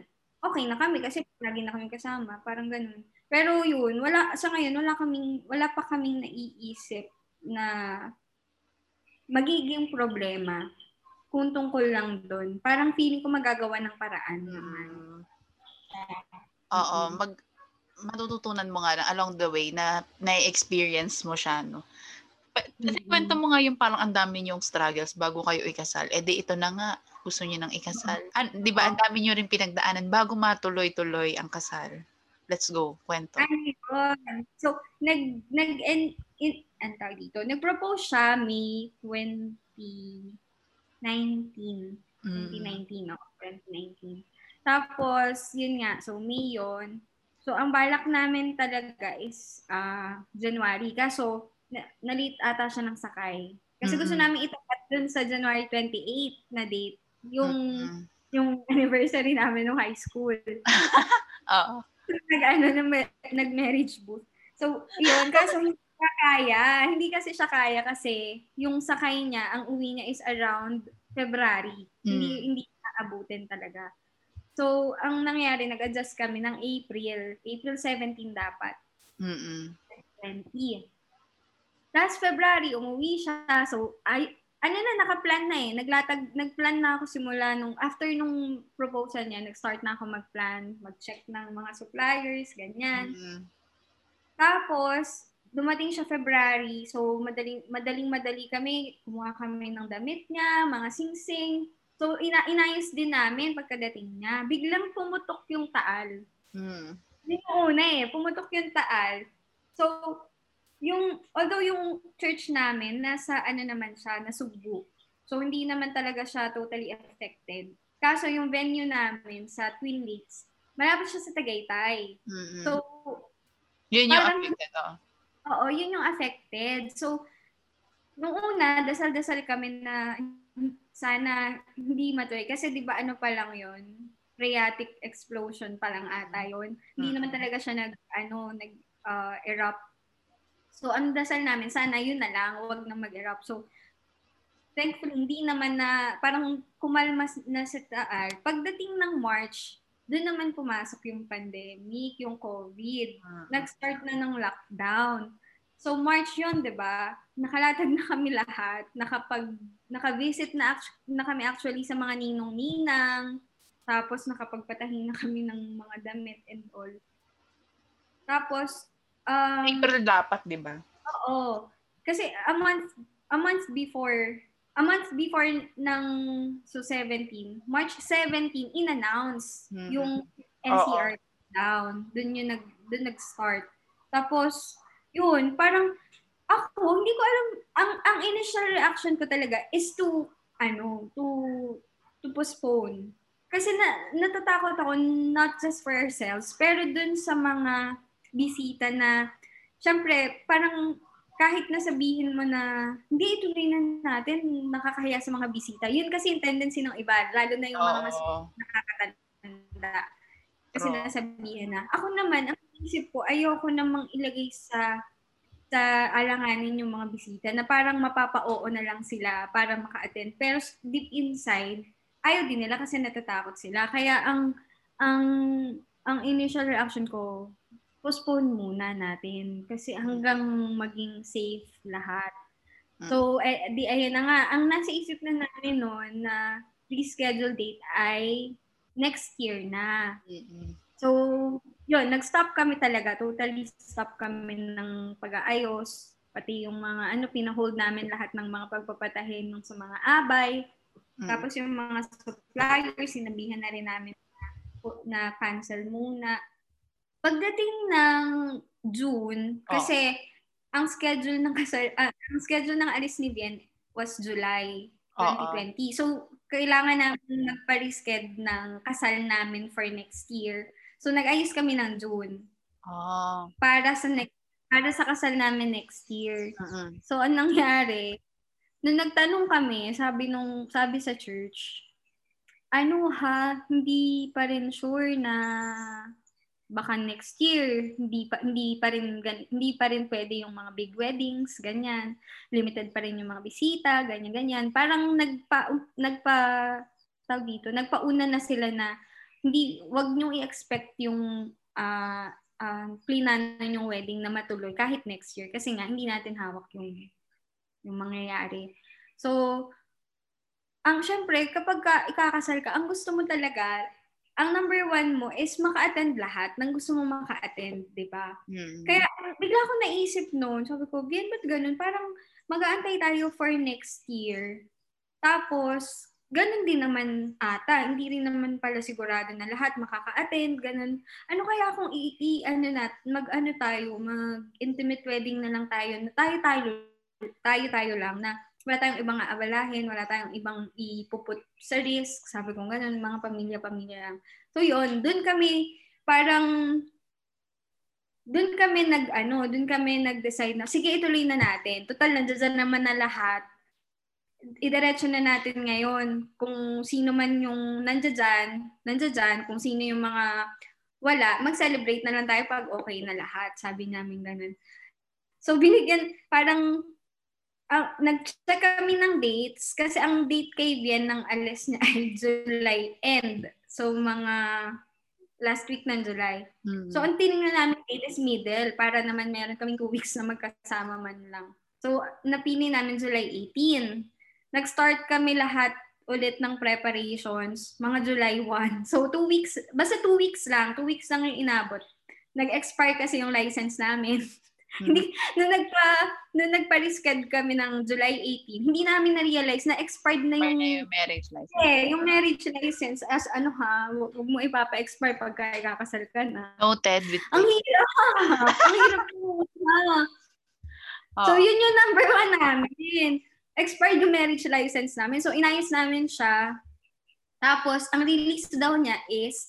okay na kami kasi lagi na kami kasama, parang ganun. Pero yun, wala sa ngayon wala kaming wala pa kaming naiisip na magiging problema kung tungkol lang doon. Parang feeling ko magagawa ng paraan naman. Mm. Oo, Mm-mm. mag matututunan mo nga along the way na na-experience mo siya, no? Kasi kwento mo nga yung parang ang dami niyong struggles bago kayo ikasal. Eh di ito na nga, gusto niyo nang ikasal. An, di ba, ang dami niyo rin pinagdaanan bago matuloy-tuloy ang kasal. Let's go, kwento. Ayun. So, nag, nag, en, in, ang tawag dito, nag-propose siya May 2019. Mm. 2019, no? 2019. Tapos, yun nga, so May yun. So, ang balak namin talaga is ah January. Kaso, na, nalit ata siya ng sakay. Kasi gusto namin itapat dun sa January 28 na date. Yung, Mm. yung *laughs* anniversary namin ng high school. *laughs* Oo. Nag ano na nag-marriage booth. So, yun kaso hindi siya kaya. Hindi kasi siya kaya kasi yung sakay niya, ang uwi niya is around February. Hindi Mm. hindi aabutin talaga. So, ang nangyari, nag-adjust kami ng April. April 17 dapat. Mm-mm. 20. Last February, umuwi siya. So, ay, ano na, nakaplan na eh. Naglatag, nagplan na ako simula nung, after nung proposal niya, nag-start na ako mag-plan, mag-check ng mga suppliers, ganyan. Mm. Tapos, dumating siya February, so madaling madaling madali kami, kumuha kami ng damit niya, mga singsing. So, ina inayos din namin pagkadating niya. Biglang pumutok yung taal. Mm. Hindi yung una eh, pumutok yung taal. So, yung, although yung church namin, nasa ano naman siya, nasugbo. So, hindi naman talaga siya totally affected. Kaso yung venue namin sa Twin Lakes, malapit siya sa Tagaytay. Mm-mm. So, Yun yung parang- affected, oh. Oo, yun yung affected. So, nung una, dasal-dasal kami na sana hindi matuloy. Kasi di ba ano pa lang yun? Phreatic explosion pa lang ata yun. Hindi naman talaga siya nag, ano, nag, uh, erupt So, ang dasal namin, sana yun na lang, wag na mag-erupt. So, thankfully, hindi naman na, parang kumalmas na sa taal. Pagdating ng March, doon naman pumasok yung pandemic, yung COVID. Uh-huh. Nag-start na ng lockdown. So March 'yon, 'di ba? Nakalatag na kami lahat, nakapag naka-visit na, na kami actually sa mga ninong-ninang, tapos nakapagpatahin na kami ng mga damit and all. Tapos um April dapat, 'di ba? Oo. Kasi a month a month before a month before ng so 17, March 17 in-announce mm-hmm. yung NCR Oo. down. Doon yung nag doon nag-start. Tapos yun, parang ako, hindi ko alam, ang, ang initial reaction ko talaga is to, ano, to, to postpone. Kasi na, natatakot ako not just for ourselves, pero dun sa mga bisita na, syempre, parang kahit na sabihin mo na hindi ituloy na natin, nakakahiya sa mga bisita. Yun kasi yung tendency ng iba, lalo na yung mga mas nakakatanda. Kasi oh. nasabihan na. Ako naman, ang isip ko, ayoko namang ilagay sa sa alanganin yung mga bisita na parang mapapa-oo na lang sila para maka-attend. Pero deep inside, ayaw din nila kasi natatakot sila. Kaya ang ang ang initial reaction ko, postpone muna natin kasi hanggang maging safe lahat. Hmm. So, eh, di ayun na nga, ang nasa isip na namin noon na reschedule date ay next year na. So, yun, nag-stop kami talaga. Totally stop kami ng pag-aayos. Pati yung mga, ano, pinahold namin lahat ng mga pagpapatahin ng sa mga abay. Mm. Tapos yung mga suppliers, sinabihan na rin namin na, na cancel muna. Pagdating ng June, oh. kasi ang schedule ng kasal, uh, ang schedule ng alis ni Bien was July 2020. Uh-oh. So, kailangan namin magpa-resched ng kasal namin for next year. So, nag-ayos kami ng June. Oh. Para sa next para sa kasal namin next year. Uh-uh. So, anong nangyari? Nung nagtanong kami, sabi nung sabi sa church, ano ha, hindi pa rin sure na baka next year hindi pa hindi pa rin hindi pa rin pwede yung mga big weddings ganyan. Limited pa rin yung mga bisita ganyan ganyan. Parang nagpa nagpa tawag dito nagpauna na sila na hindi wag niyo i-expect yung uh, uh, plinanan yung wedding na matuloy kahit next year. Kasi nga hindi natin hawak yung yung mangyayari. So ang syempre kapag ka, ikakasal ka ang gusto mo talaga ang number one mo is maka-attend lahat ng gusto mo maka-attend, di ba? Mm-hmm. Kaya bigla ko naisip noon, sabi ko, Bien, ba't ganun? Parang mag-aantay tayo for next year. Tapos, ganun din naman ata. Hindi rin naman pala sigurado na lahat makaka-attend, ganun. Ano kaya kung i, i ano na, mag-ano tayo, mag-intimate wedding na lang tayo, na tayo-tayo, tayo-tayo lang na wala tayong ibang aabalahin, wala tayong ibang ipuput sa risk. Sabi ko ganun, mga pamilya-pamilya lang. So yun, dun kami parang dun kami nag ano, dun kami nag-decide na sige ituloy na natin. Total nandiyan naman na lahat. Idiretso na natin ngayon kung sino man yung nandiyan, nandiyan, kung sino yung mga wala, mag-celebrate na lang tayo pag okay na lahat. Sabi namin ganun. So binigyan parang uh, nag-check kami ng dates kasi ang date kay Vian ng alis niya ay *laughs* July end. So, mga last week ng July. Mm-hmm. So, ang tinignan namin date is middle para naman meron kaming two weeks na magkasama man lang. So, napili namin July 18. Nag-start kami lahat ulit ng preparations, mga July 1. So, two weeks, basta two weeks lang, two weeks lang yung inabot. Nag-expire kasi yung license namin. *laughs* Hindi, nung nagpa, nung nagpa-risked kami ng July 18, hindi namin na-realize na expired na yung, na yung marriage license. Eh, yung marriage license as ano ha, huwag mo ipapa-expire pagka ikakasal ka na. Noted with Ang hirap! ang hirap po. Oh. So, yun yung number one namin. Expired yung marriage license namin. So, inayos namin siya. Tapos, ang release daw niya is,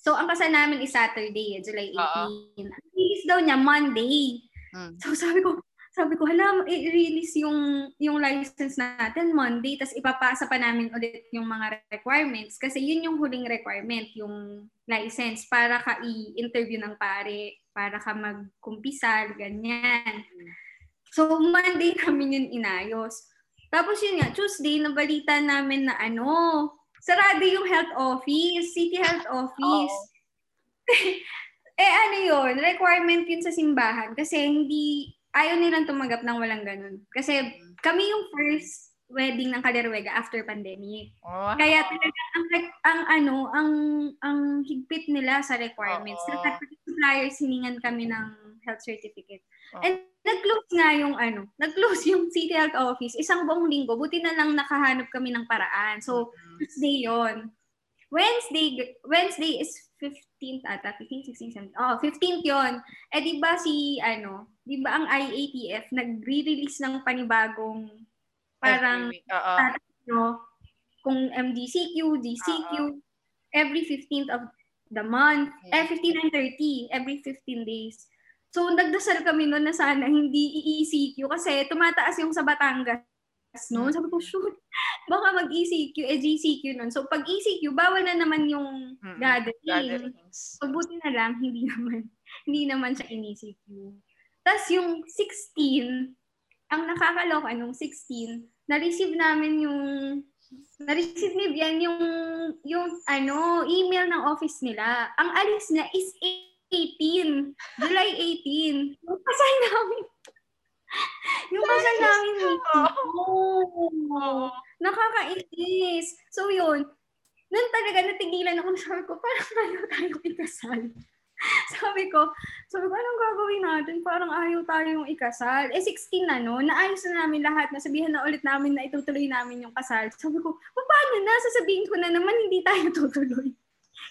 so, ang kasal namin is Saturday, July 18. Uh-oh. Ang release daw niya, Monday. Mm. So sabi ko, sabi ko, hala, i-release yung, yung license natin Monday, tapos ipapasa pa namin ulit yung mga requirements. Kasi yun yung huling requirement, yung license, para ka i-interview ng pare. para ka magkumpisal, ganyan. So, Monday *laughs* namin yun inayos. Tapos yun nga, Tuesday, nabalita namin na ano, sarado yung health office, city health office. *laughs* eh ano yun, requirement yun sa simbahan kasi hindi, ayaw nilang tumanggap ng walang ganun. Kasi kami yung first wedding ng Kaderwega after pandemic. Oh. Kaya talaga ang, ang ano, ang ang higpit nila sa requirements. Lahat ng suppliers hiningan kami ng health certificate. Oo. And nag-close nga yung ano, nag-close yung City Health Office isang buong linggo. Buti na lang nakahanap kami ng paraan. So, Tuesday yon. Wednesday, Wednesday is 15th ata, 15, 16, 17. Oh, 15th yon. Eh, di ba si, ano, di ba ang IATF nagre-release ng panibagong parang. Oo. no, kung MDCQ, DCQ, every 15th of the month, eh, 15 and 30, every 15 days. So, nagdasal kami noon na sana hindi i-ECQ kasi tumataas yung sa Batangas no? Sabi ko, shoot, *laughs* baka mag-ECQ, eh GCQ nun. So, pag ECQ, bawal na naman yung Mm-mm. gathering. Gatherings. So, buti na lang, hindi *laughs* naman, hindi naman siya in-ECQ. Tapos, yung 16, ang nakakaloka nung 16, na-receive namin yung na-receive ni Bian yung yung ano, email ng office nila. Ang alis niya is 18. July 18. Yung kasal namin. *laughs* yung kasal namin meeting. Oh, nakakainis. So yun, nun talaga natigilan ako. *laughs* Sabi ko, parang ayaw tayo ikasal. *laughs* sabi ko, sabi ko, anong gagawin natin? Parang ayaw tayong ikasal. Eh, 16 na, no? Naayos na namin lahat. Nasabihan na ulit namin na itutuloy namin yung kasal. Sabi ko, paano na? Sasabihin ko na naman, hindi tayo tutuloy.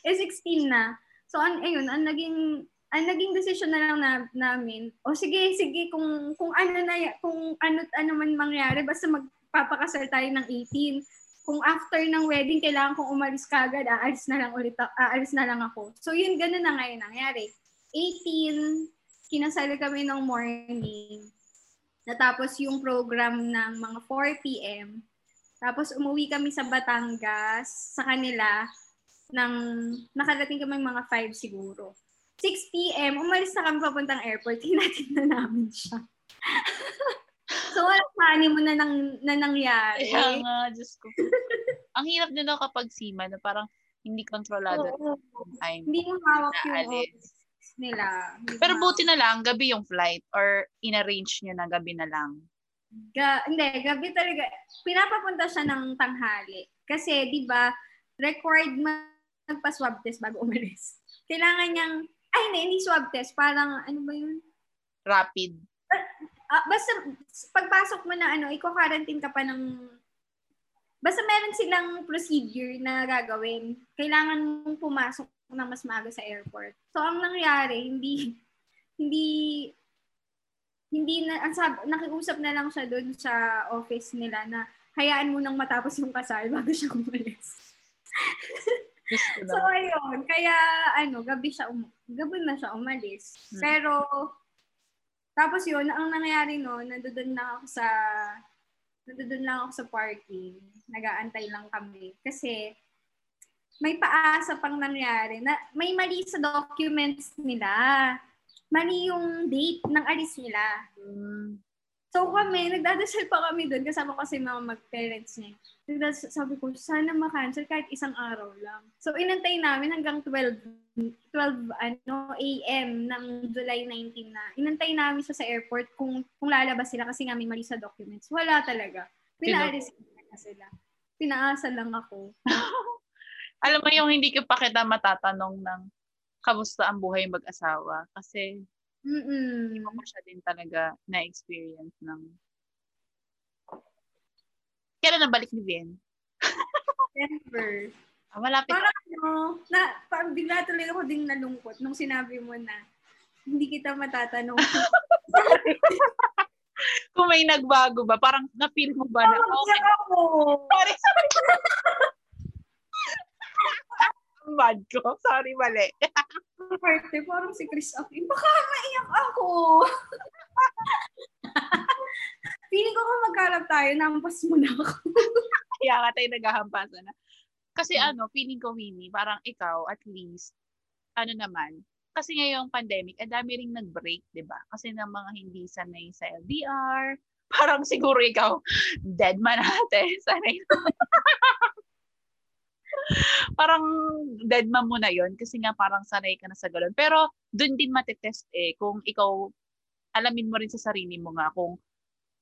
Eh, 16 na. So, an, ayun, ang naging, ang naging decision na lang na, namin, o sige, sige, kung, kung ano na, kung ano, ano man mangyari, basta magpapakasal tayo ng 18 kung after ng wedding, kailangan kong umalis kagad, aalis na lang ulit, aalis na lang ako. So, yun, ganun na ngayon nangyari. 18, kinasal kami ng morning. Natapos yung program ng mga 4 p.m. Tapos, umuwi kami sa Batangas, sa kanila, ng, nakarating kami mga 5 siguro. 6 p.m., umalis na kami papuntang airport, hinatid na namin siya. *laughs* so, walang honeymoon na, nang, na nangyari. Kaya nga, Diyos ko. *laughs* Ang hirap din daw kapag sima na parang hindi kontrolado time. Hindi mo hawak yung nila. Hindi Pero buti na lang, gabi yung flight or in-arrange nyo na gabi na lang. Ga, hindi, gabi talaga. Pinapapunta siya ng tanghali. Kasi, di ba, required magpa-swab test bago umalis. Kailangan niyang, ay hindi, hindi swab test. Parang, ano ba yun? Rapid. Ah, basta, pagpasok mo na, ano, iko-quarantine ka pa ng, basta meron silang procedure na gagawin. Kailangan mong pumasok ng mas maaga sa airport. So, ang nangyari, hindi, *laughs* hindi, hindi na, ang sab, nakiusap na lang siya doon sa office nila na hayaan mo nang matapos yung kasal bago siya umalis. *laughs* So, ayun. Kaya, ano, gabi siya, um- gabi na siya umalis. Hmm. Pero, tapos yun, ang nangyayari no, nandoon na ako sa, nandoon lang ako sa parking. Nagaantay lang kami. Kasi, may paasa pang nangyari na may mali sa documents nila. Mali yung date ng alis nila. Mm. So kami, nagdadasal pa kami doon kasama ko si mga mag-parents niya. Nagdadasal, sabi ko, sana ma-cancel kahit isang araw lang. So inantay namin hanggang 12, 12 ano, AM ng July 19 na. Inantay namin siya sa airport kung kung lalabas sila kasi nga may mali sa documents. Wala talaga. Pinaalis na sila. Pinaasa lang ako. *laughs* Alam mo yung hindi ko pa kita matatanong ng kamusta ang buhay mag-asawa. Kasi Mm-mm. hindi ko pa siya din talaga na-experience ng... Kailan nabalik ni Vien? Never. Ah, malapit. Parang ano, na, parang bigla tuloy ako ding nalungkot nung sinabi mo na hindi kita matatanong. *laughs* Kung may nagbago ba, parang na-feel mo ba na, okay, ako. sorry, sorry. *laughs* Bad ko. Sorry, mali. Parte, parang si Chris Aquino. Baka maiyak ako. *laughs* Feeling ko kung magkarap tayo, nampas mo na ako. *laughs* Kaya nga tayo naghahampasan na. Kasi Hmm. ano, feeling ko, Winnie, parang ikaw, at least, ano naman, kasi ngayong pandemic, ang dami ring nag-break, di ba? Kasi ng mga hindi sanay sa LDR, *laughs* parang siguro ikaw, *gasps* dead man ate, sanay *laughs* parang dead man mo na yon kasi nga parang sanay ka na sa galon. Pero doon din matetest eh kung ikaw alamin mo rin sa sarili mo nga kung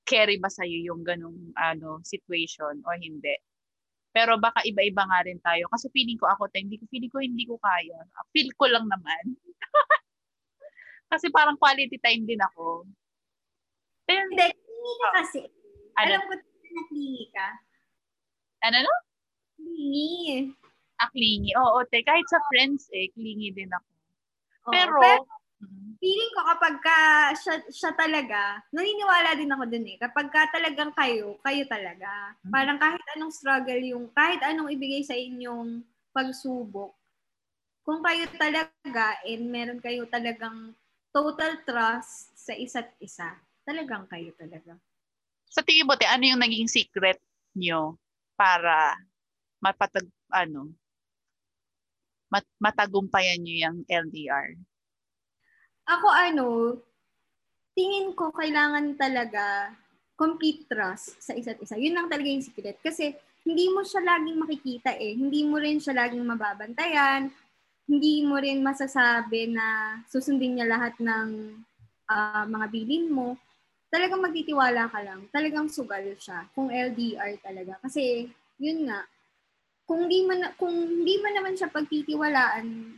carry ba sa'yo yung ganong ano, situation o hindi. Pero baka iba-iba nga rin tayo. Kasi feeling ko ako, hindi ko, feeling ko hindi ko kaya. Feel ko lang naman. *laughs* kasi parang quality time din ako. Pero, hindi, klingi ka kasi. Ano? Alam ko na ka. Ano no? Clingy. Ah, clingy. Oo, te. Kahit sa friends eh, clingy din ako. Pero, pero feeling ko kapag ka siya, siya talaga, naniniwala din ako dun eh. Kapag ka talagang kayo, kayo talaga. Mm-hmm. Parang kahit anong struggle yung, kahit anong ibigay sa inyong pagsubok, kung kayo talaga and meron kayo talagang total trust sa isa't isa, talagang kayo talaga. Sa tingin mo, te, ano yung naging secret nyo para mapatag, ano, mat, matagumpayan nyo yung LDR? Ako ano, tingin ko kailangan talaga complete trust sa isa't isa. Yun lang talaga yung secret. Kasi hindi mo siya laging makikita eh. Hindi mo rin siya laging mababantayan. Hindi mo rin masasabi na susundin niya lahat ng uh, mga bilin mo. Talagang magtitiwala ka lang. Talagang sugal siya. Kung LDR talaga. Kasi, yun nga, kung di man, kung hindi man naman siya pagtitiwalaan,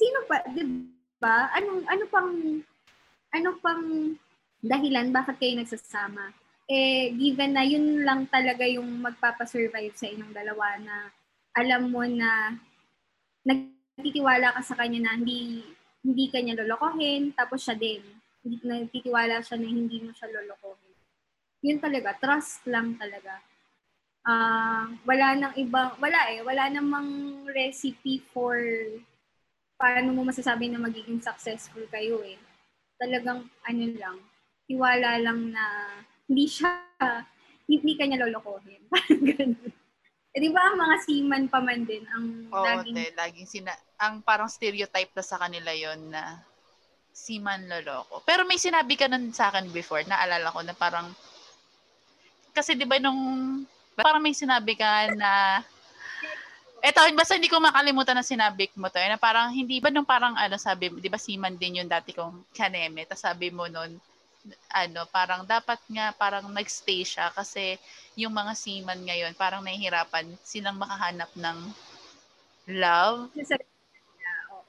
sino pa, di ba? Anong ano pang ano pang dahilan bakit kayo nagsasama? Eh given na yun lang talaga yung magpapasurvive sa inyong dalawa na alam mo na nagtitiwala ka sa kanya na hindi hindi kanya lolokohin tapos siya din hindi nagtitiwala siya na hindi mo siya lolokohin. Yun talaga, trust lang talaga. Uh, wala nang ibang, wala eh, wala namang recipe for paano mo masasabi na magiging successful kayo eh. Talagang ano lang, tiwala lang na hindi siya, hindi kanya lolokohin. *laughs* Parang ganun. Eh, di ba ang mga seaman pa man din ang Oo, laging... te, laging sina... Ang parang stereotype na sa kanila yon na seaman loloko. Pero may sinabi ka nun sa akin before, naalala ko na parang... Kasi di ba nung... Parang may sinabi ka na Eto, basta hindi ko makalimutan na sinabi mo to, na parang hindi ba nung parang ano sabi, 'di ba Siman din yung dati kong kaneme, tapos sabi mo noon ano, parang dapat nga parang nagstay siya kasi yung mga seaman ngayon parang nahihirapan silang makahanap ng love.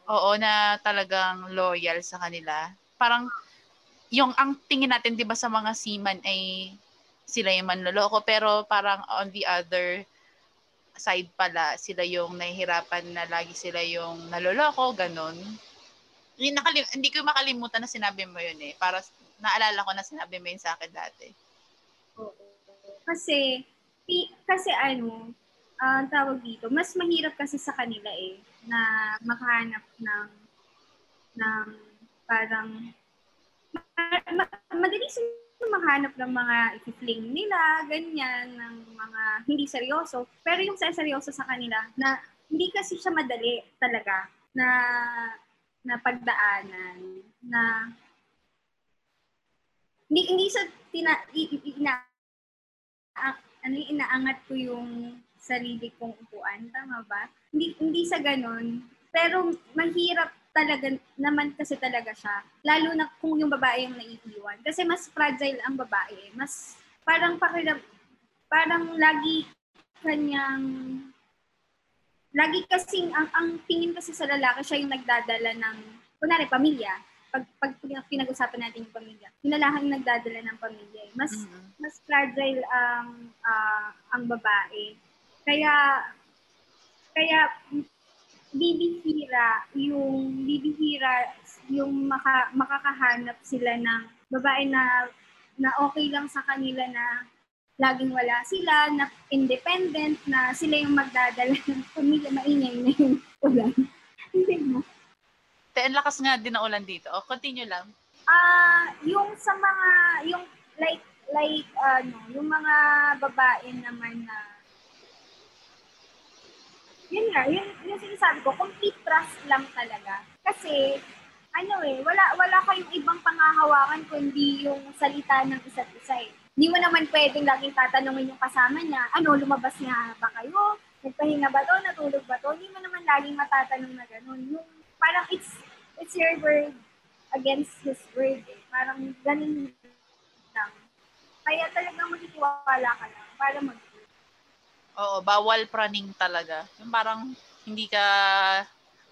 Oo, na talagang loyal sa kanila. Parang yung ang tingin natin 'di ba sa mga seaman ay sila yung manloloko pero parang on the other side pala, sila yung nahihirapan na lagi sila yung naloloko, ganun. Hindi, nakalim- hindi ko makalimutan na sinabi mo yun eh. Para naalala ko na sinabi mo yun sa akin dati. Kasi, kasi ano, uh, tawag dito, mas mahirap kasi sa kanila eh, na makahanap ng, ng parang, ma- ma- madali sila makahanap ng mga i-fling nila, ganyan, ng mga hindi seryoso. Pero yung seryoso sa kanila, na hindi kasi siya madali talaga na na pagdaanan na hindi hindi sa tina ina, ano inaangat ko yung sarili kong upuan tama ba hindi hindi sa ganon pero mahirap talaga naman kasi talaga siya. Lalo na kung yung babae yung naiiwan. Kasi mas fragile ang babae. Mas parang pakiram, parang lagi kanyang lagi kasing ang, ang tingin kasi sa lalaki siya yung nagdadala ng kunwari pamilya pag, pag pinag-usapan natin yung pamilya yung nagdadala ng pamilya eh. mas mm-hmm. mas fragile ang uh, ang babae kaya kaya bibihira yung bibihira yung maka, makakahanap sila ng babae na na okay lang sa kanila na laging wala sila, na independent, na sila yung magdadala ng pamilya, maingay na yung ulan. *laughs* Hindi mo. Te, lakas nga din ang ulan dito. O, continue lang. Ah, uh, yung sa mga, yung like, like, ano, yung mga babae naman na yun nga, yun, yung sinasabi ko, complete trust lang talaga. Kasi, ano eh, wala, wala kayong ibang pangahawakan kundi yung salita ng isa't isa eh. Hindi mo naman pwedeng laging tatanungin yung kasama niya, ano, lumabas nga ba kayo? Nagpahinga ba to? Natulog ba to? Hindi mo naman laging matatanong na gano'n. Yung, parang it's, it's your word against his word eh. Parang ganun lang. Kaya talagang magtitiwala ka lang para mag Oo, bawal praning talaga. Yung parang hindi ka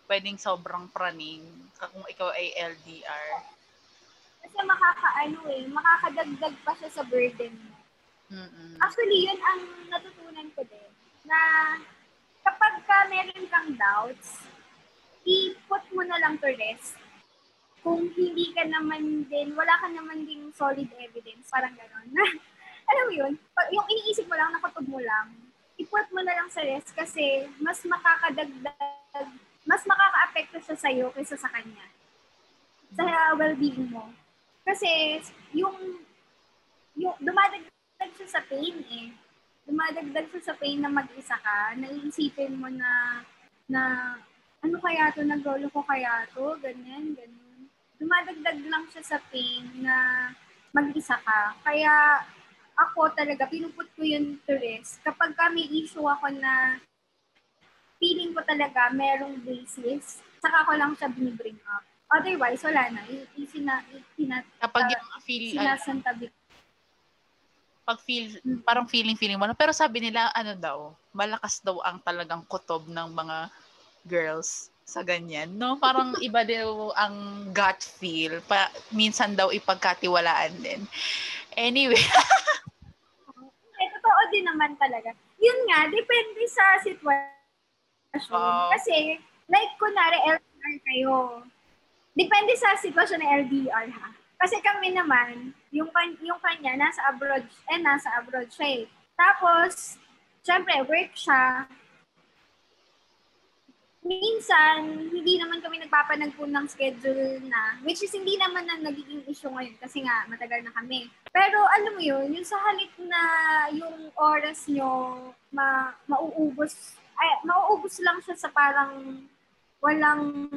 pwedeng sobrang praning kung ikaw ay LDR. Kasi makakaano eh, makakadagdag pa siya sa burden mo. Mm-mm. Actually, yun ang natutunan ko din. Na kapag ka meron kang doubts, i-put mo na lang to rest. Kung hindi ka naman din, wala ka naman ding solid evidence, parang gano'n. *laughs* Alam mo yun, yung iniisip mo lang, nakatog mo lang, i-put mo na lang sa rest kasi mas makakadagdag, mas makaka-apekto siya sa'yo kaysa sa kanya. Sa well-being mo. Kasi yung, yung dumadagdag siya sa pain eh. Dumadagdag siya sa pain na mag-isa ka. Naiisipin mo na, na ano kaya to, naglolo ko kaya to, ganyan, ganyan. Dumadagdag lang siya sa pain na mag-isa ka. Kaya ako talaga, pinuput ko yun to rest. Kapag ka may issue ako na feeling ko talaga merong basis, saka ko lang siya binibring up. Otherwise, wala na. Isina, isina, Kapag uh, yung feel, ano, sinasantabi pag feel, Mm. parang feeling-feeling mo. Pero sabi nila, ano daw, malakas daw ang talagang kutob ng mga girls sa ganyan. No? Parang *laughs* iba daw ang gut feel. Pa, minsan daw ipagkatiwalaan din. Anyway, *laughs* din naman talaga. Yun nga, depende sa sitwasyon. Oo. Kasi, like, kunwari, LDR kayo. Depende sa sitwasyon ng LDR, ha? Kasi kami naman, yung, yung kanya, nasa abroad, eh, nasa abroad siya eh. Tapos, syempre, work siya. Minsan, hindi naman kami nagpapanagpo ng schedule na, which is hindi naman na nagiging issue ngayon kasi nga matagal na kami. Pero alam mo yun, yung sa halip na yung oras nyo ma mauubos, ay, mauubos lang siya sa parang walang,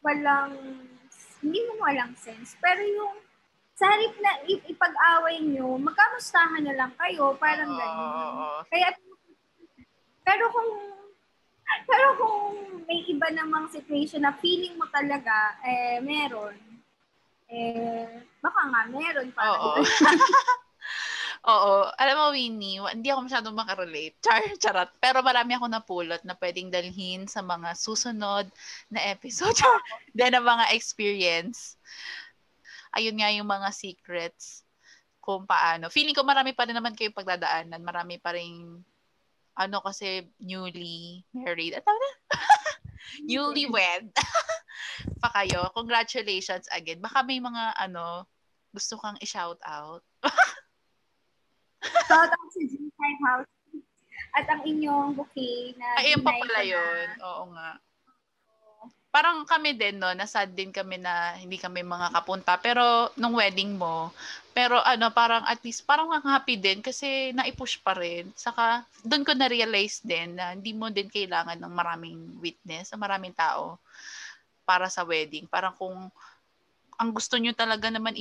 walang, hindi mo walang sense. Pero yung sa halip na ip- ipag-away nyo, magkamustahan na lang kayo, parang ganun. oo. Kaya, pero kung pero kung may iba namang situation na feeling mo talaga, eh, meron, eh, baka nga meron pa. Oo. *laughs* Oo. Alam mo, Winnie, hindi ako masyadong makarelate. Char, charot. Pero marami ako napulot na pwedeng dalhin sa mga susunod na episode. Char. Then, ang mga experience. Ayun nga yung mga secrets kung paano. Feeling ko marami pa rin naman kayo pagdadaanan. Marami pa rin ano kasi newly married. At na? *laughs* newly wed. *laughs* pa kayo. Congratulations again. Baka may mga ano gusto kang i-shout out. *laughs* Shout out sa G5 House. At ang inyong bouquet na Ay, yun pa pala yun. Oo nga. Parang kami din, no, nasad din kami na hindi kami mga kapunta. Pero, nung wedding mo, pero ano, parang at least, parang ang happy din kasi naipush pa rin. Saka, doon ko na-realize din na hindi mo din kailangan ng maraming witness, ng maraming tao para sa wedding. Parang kung ang gusto nyo talaga naman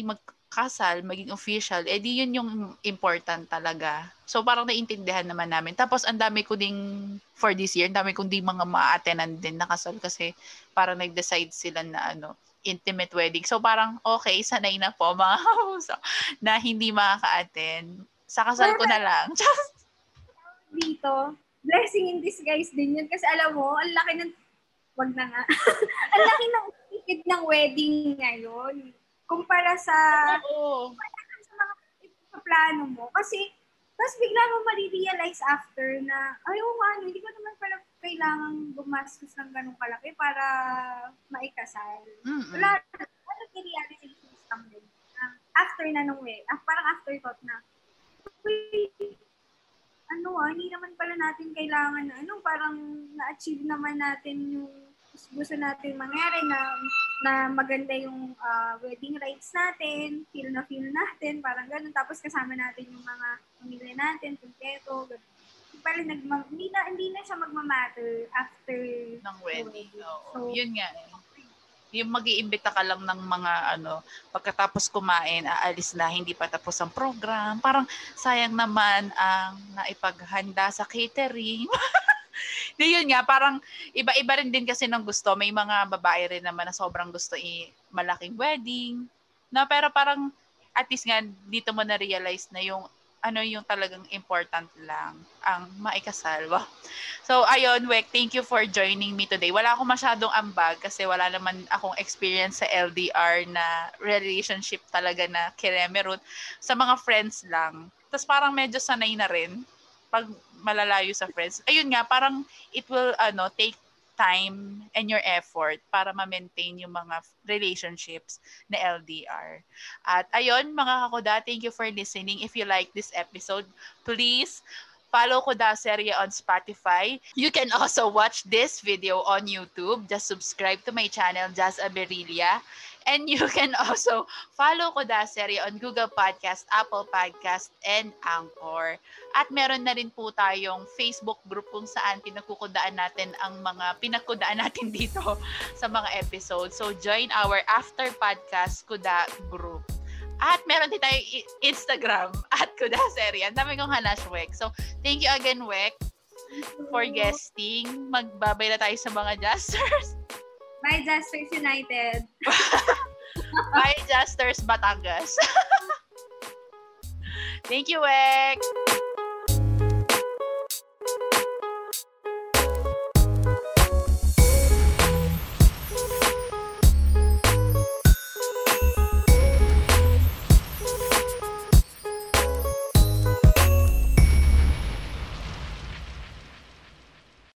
i-magkasal, maging official, eh di yun yung important talaga. So parang naintindihan naman namin. Tapos ang dami ko ding, for this year, ang dami kong di mga ma-attendan din na kasal kasi parang nag-decide sila na ano, intimate wedding. So parang okay, sanay na po mga so, *laughs* na hindi makaka-attend. Sa kasal ko na lang. *laughs* Dito, blessing in disguise din yun. Kasi alam mo, ang laki ng, wag na nga, *laughs* ang laki ng ticket ng wedding ngayon. Kumpara sa, Oo. sa mga plano mo. Kasi, tapos bigla mo marirealize after na, ay, oo nga, no, hindi ko naman pala kailangan gumastos ng ganong kalaki para maikasal. Mm-mm. Wala, wala realizations lang din. Ah, after na nung way, ah, parang afterthought na, uy, ano ah, hindi naman pala natin kailangan na, ano, parang na-achieve naman natin yung gusto natin mangyari na na maganda yung ah, wedding rites natin, feel na feel natin, parang ganun. Tapos kasama natin yung mga pamilya natin, kumpleto, ganun. Pala nagma- hindi na, hindi na siya magmamatter after ng wedding. wedding. Oo. So, yun nga eh. yung mag iimbita ka lang ng mga ano, pagkatapos kumain, aalis na, hindi pa tapos ang program. Parang sayang naman ang naipaghanda sa catering. *laughs* *laughs* Di yun nga, parang iba-iba rin din kasi ng gusto. May mga babae rin naman na sobrang gusto i malaking wedding. Na pero parang at least nga dito mo na realize na yung ano yung talagang important lang ang maikasal. *laughs* Wow. So, ayun, Wek, thank you for joining me today. Wala akong masyadong ambag kasi wala naman akong experience sa LDR na relationship talaga na kiremerot. Sa mga friends lang. Tapos parang medyo sanay na rin pag malalayo sa friends. Ayun nga, parang it will ano take time and your effort para ma-maintain yung mga relationships na LDR. At ayun, mga kakuda, thank you for listening. If you like this episode, please follow Kuda Serye on Spotify. You can also watch this video on YouTube. Just subscribe to my channel, Jazz Aberilia. And you *laughs* can also follow ko Daseri on Google Podcast, Apple Podcast, and Anchor. At meron na rin po tayong Facebook group kung saan pinagkukudaan natin ang mga pinagkudaan *laughs* natin dito sa mga episodes. So join our After Podcast Kuda group. At meron din tayo Instagram *laughs* at Kuda Seri. Ang dami kong hanash, Wek. So, thank you again, Wek, for guesting. Magbabay na tayo sa mga jazzers. Bye, Jasters United. *laughs* Bye, Jasters Batangas. *laughs* Thank you, Wex.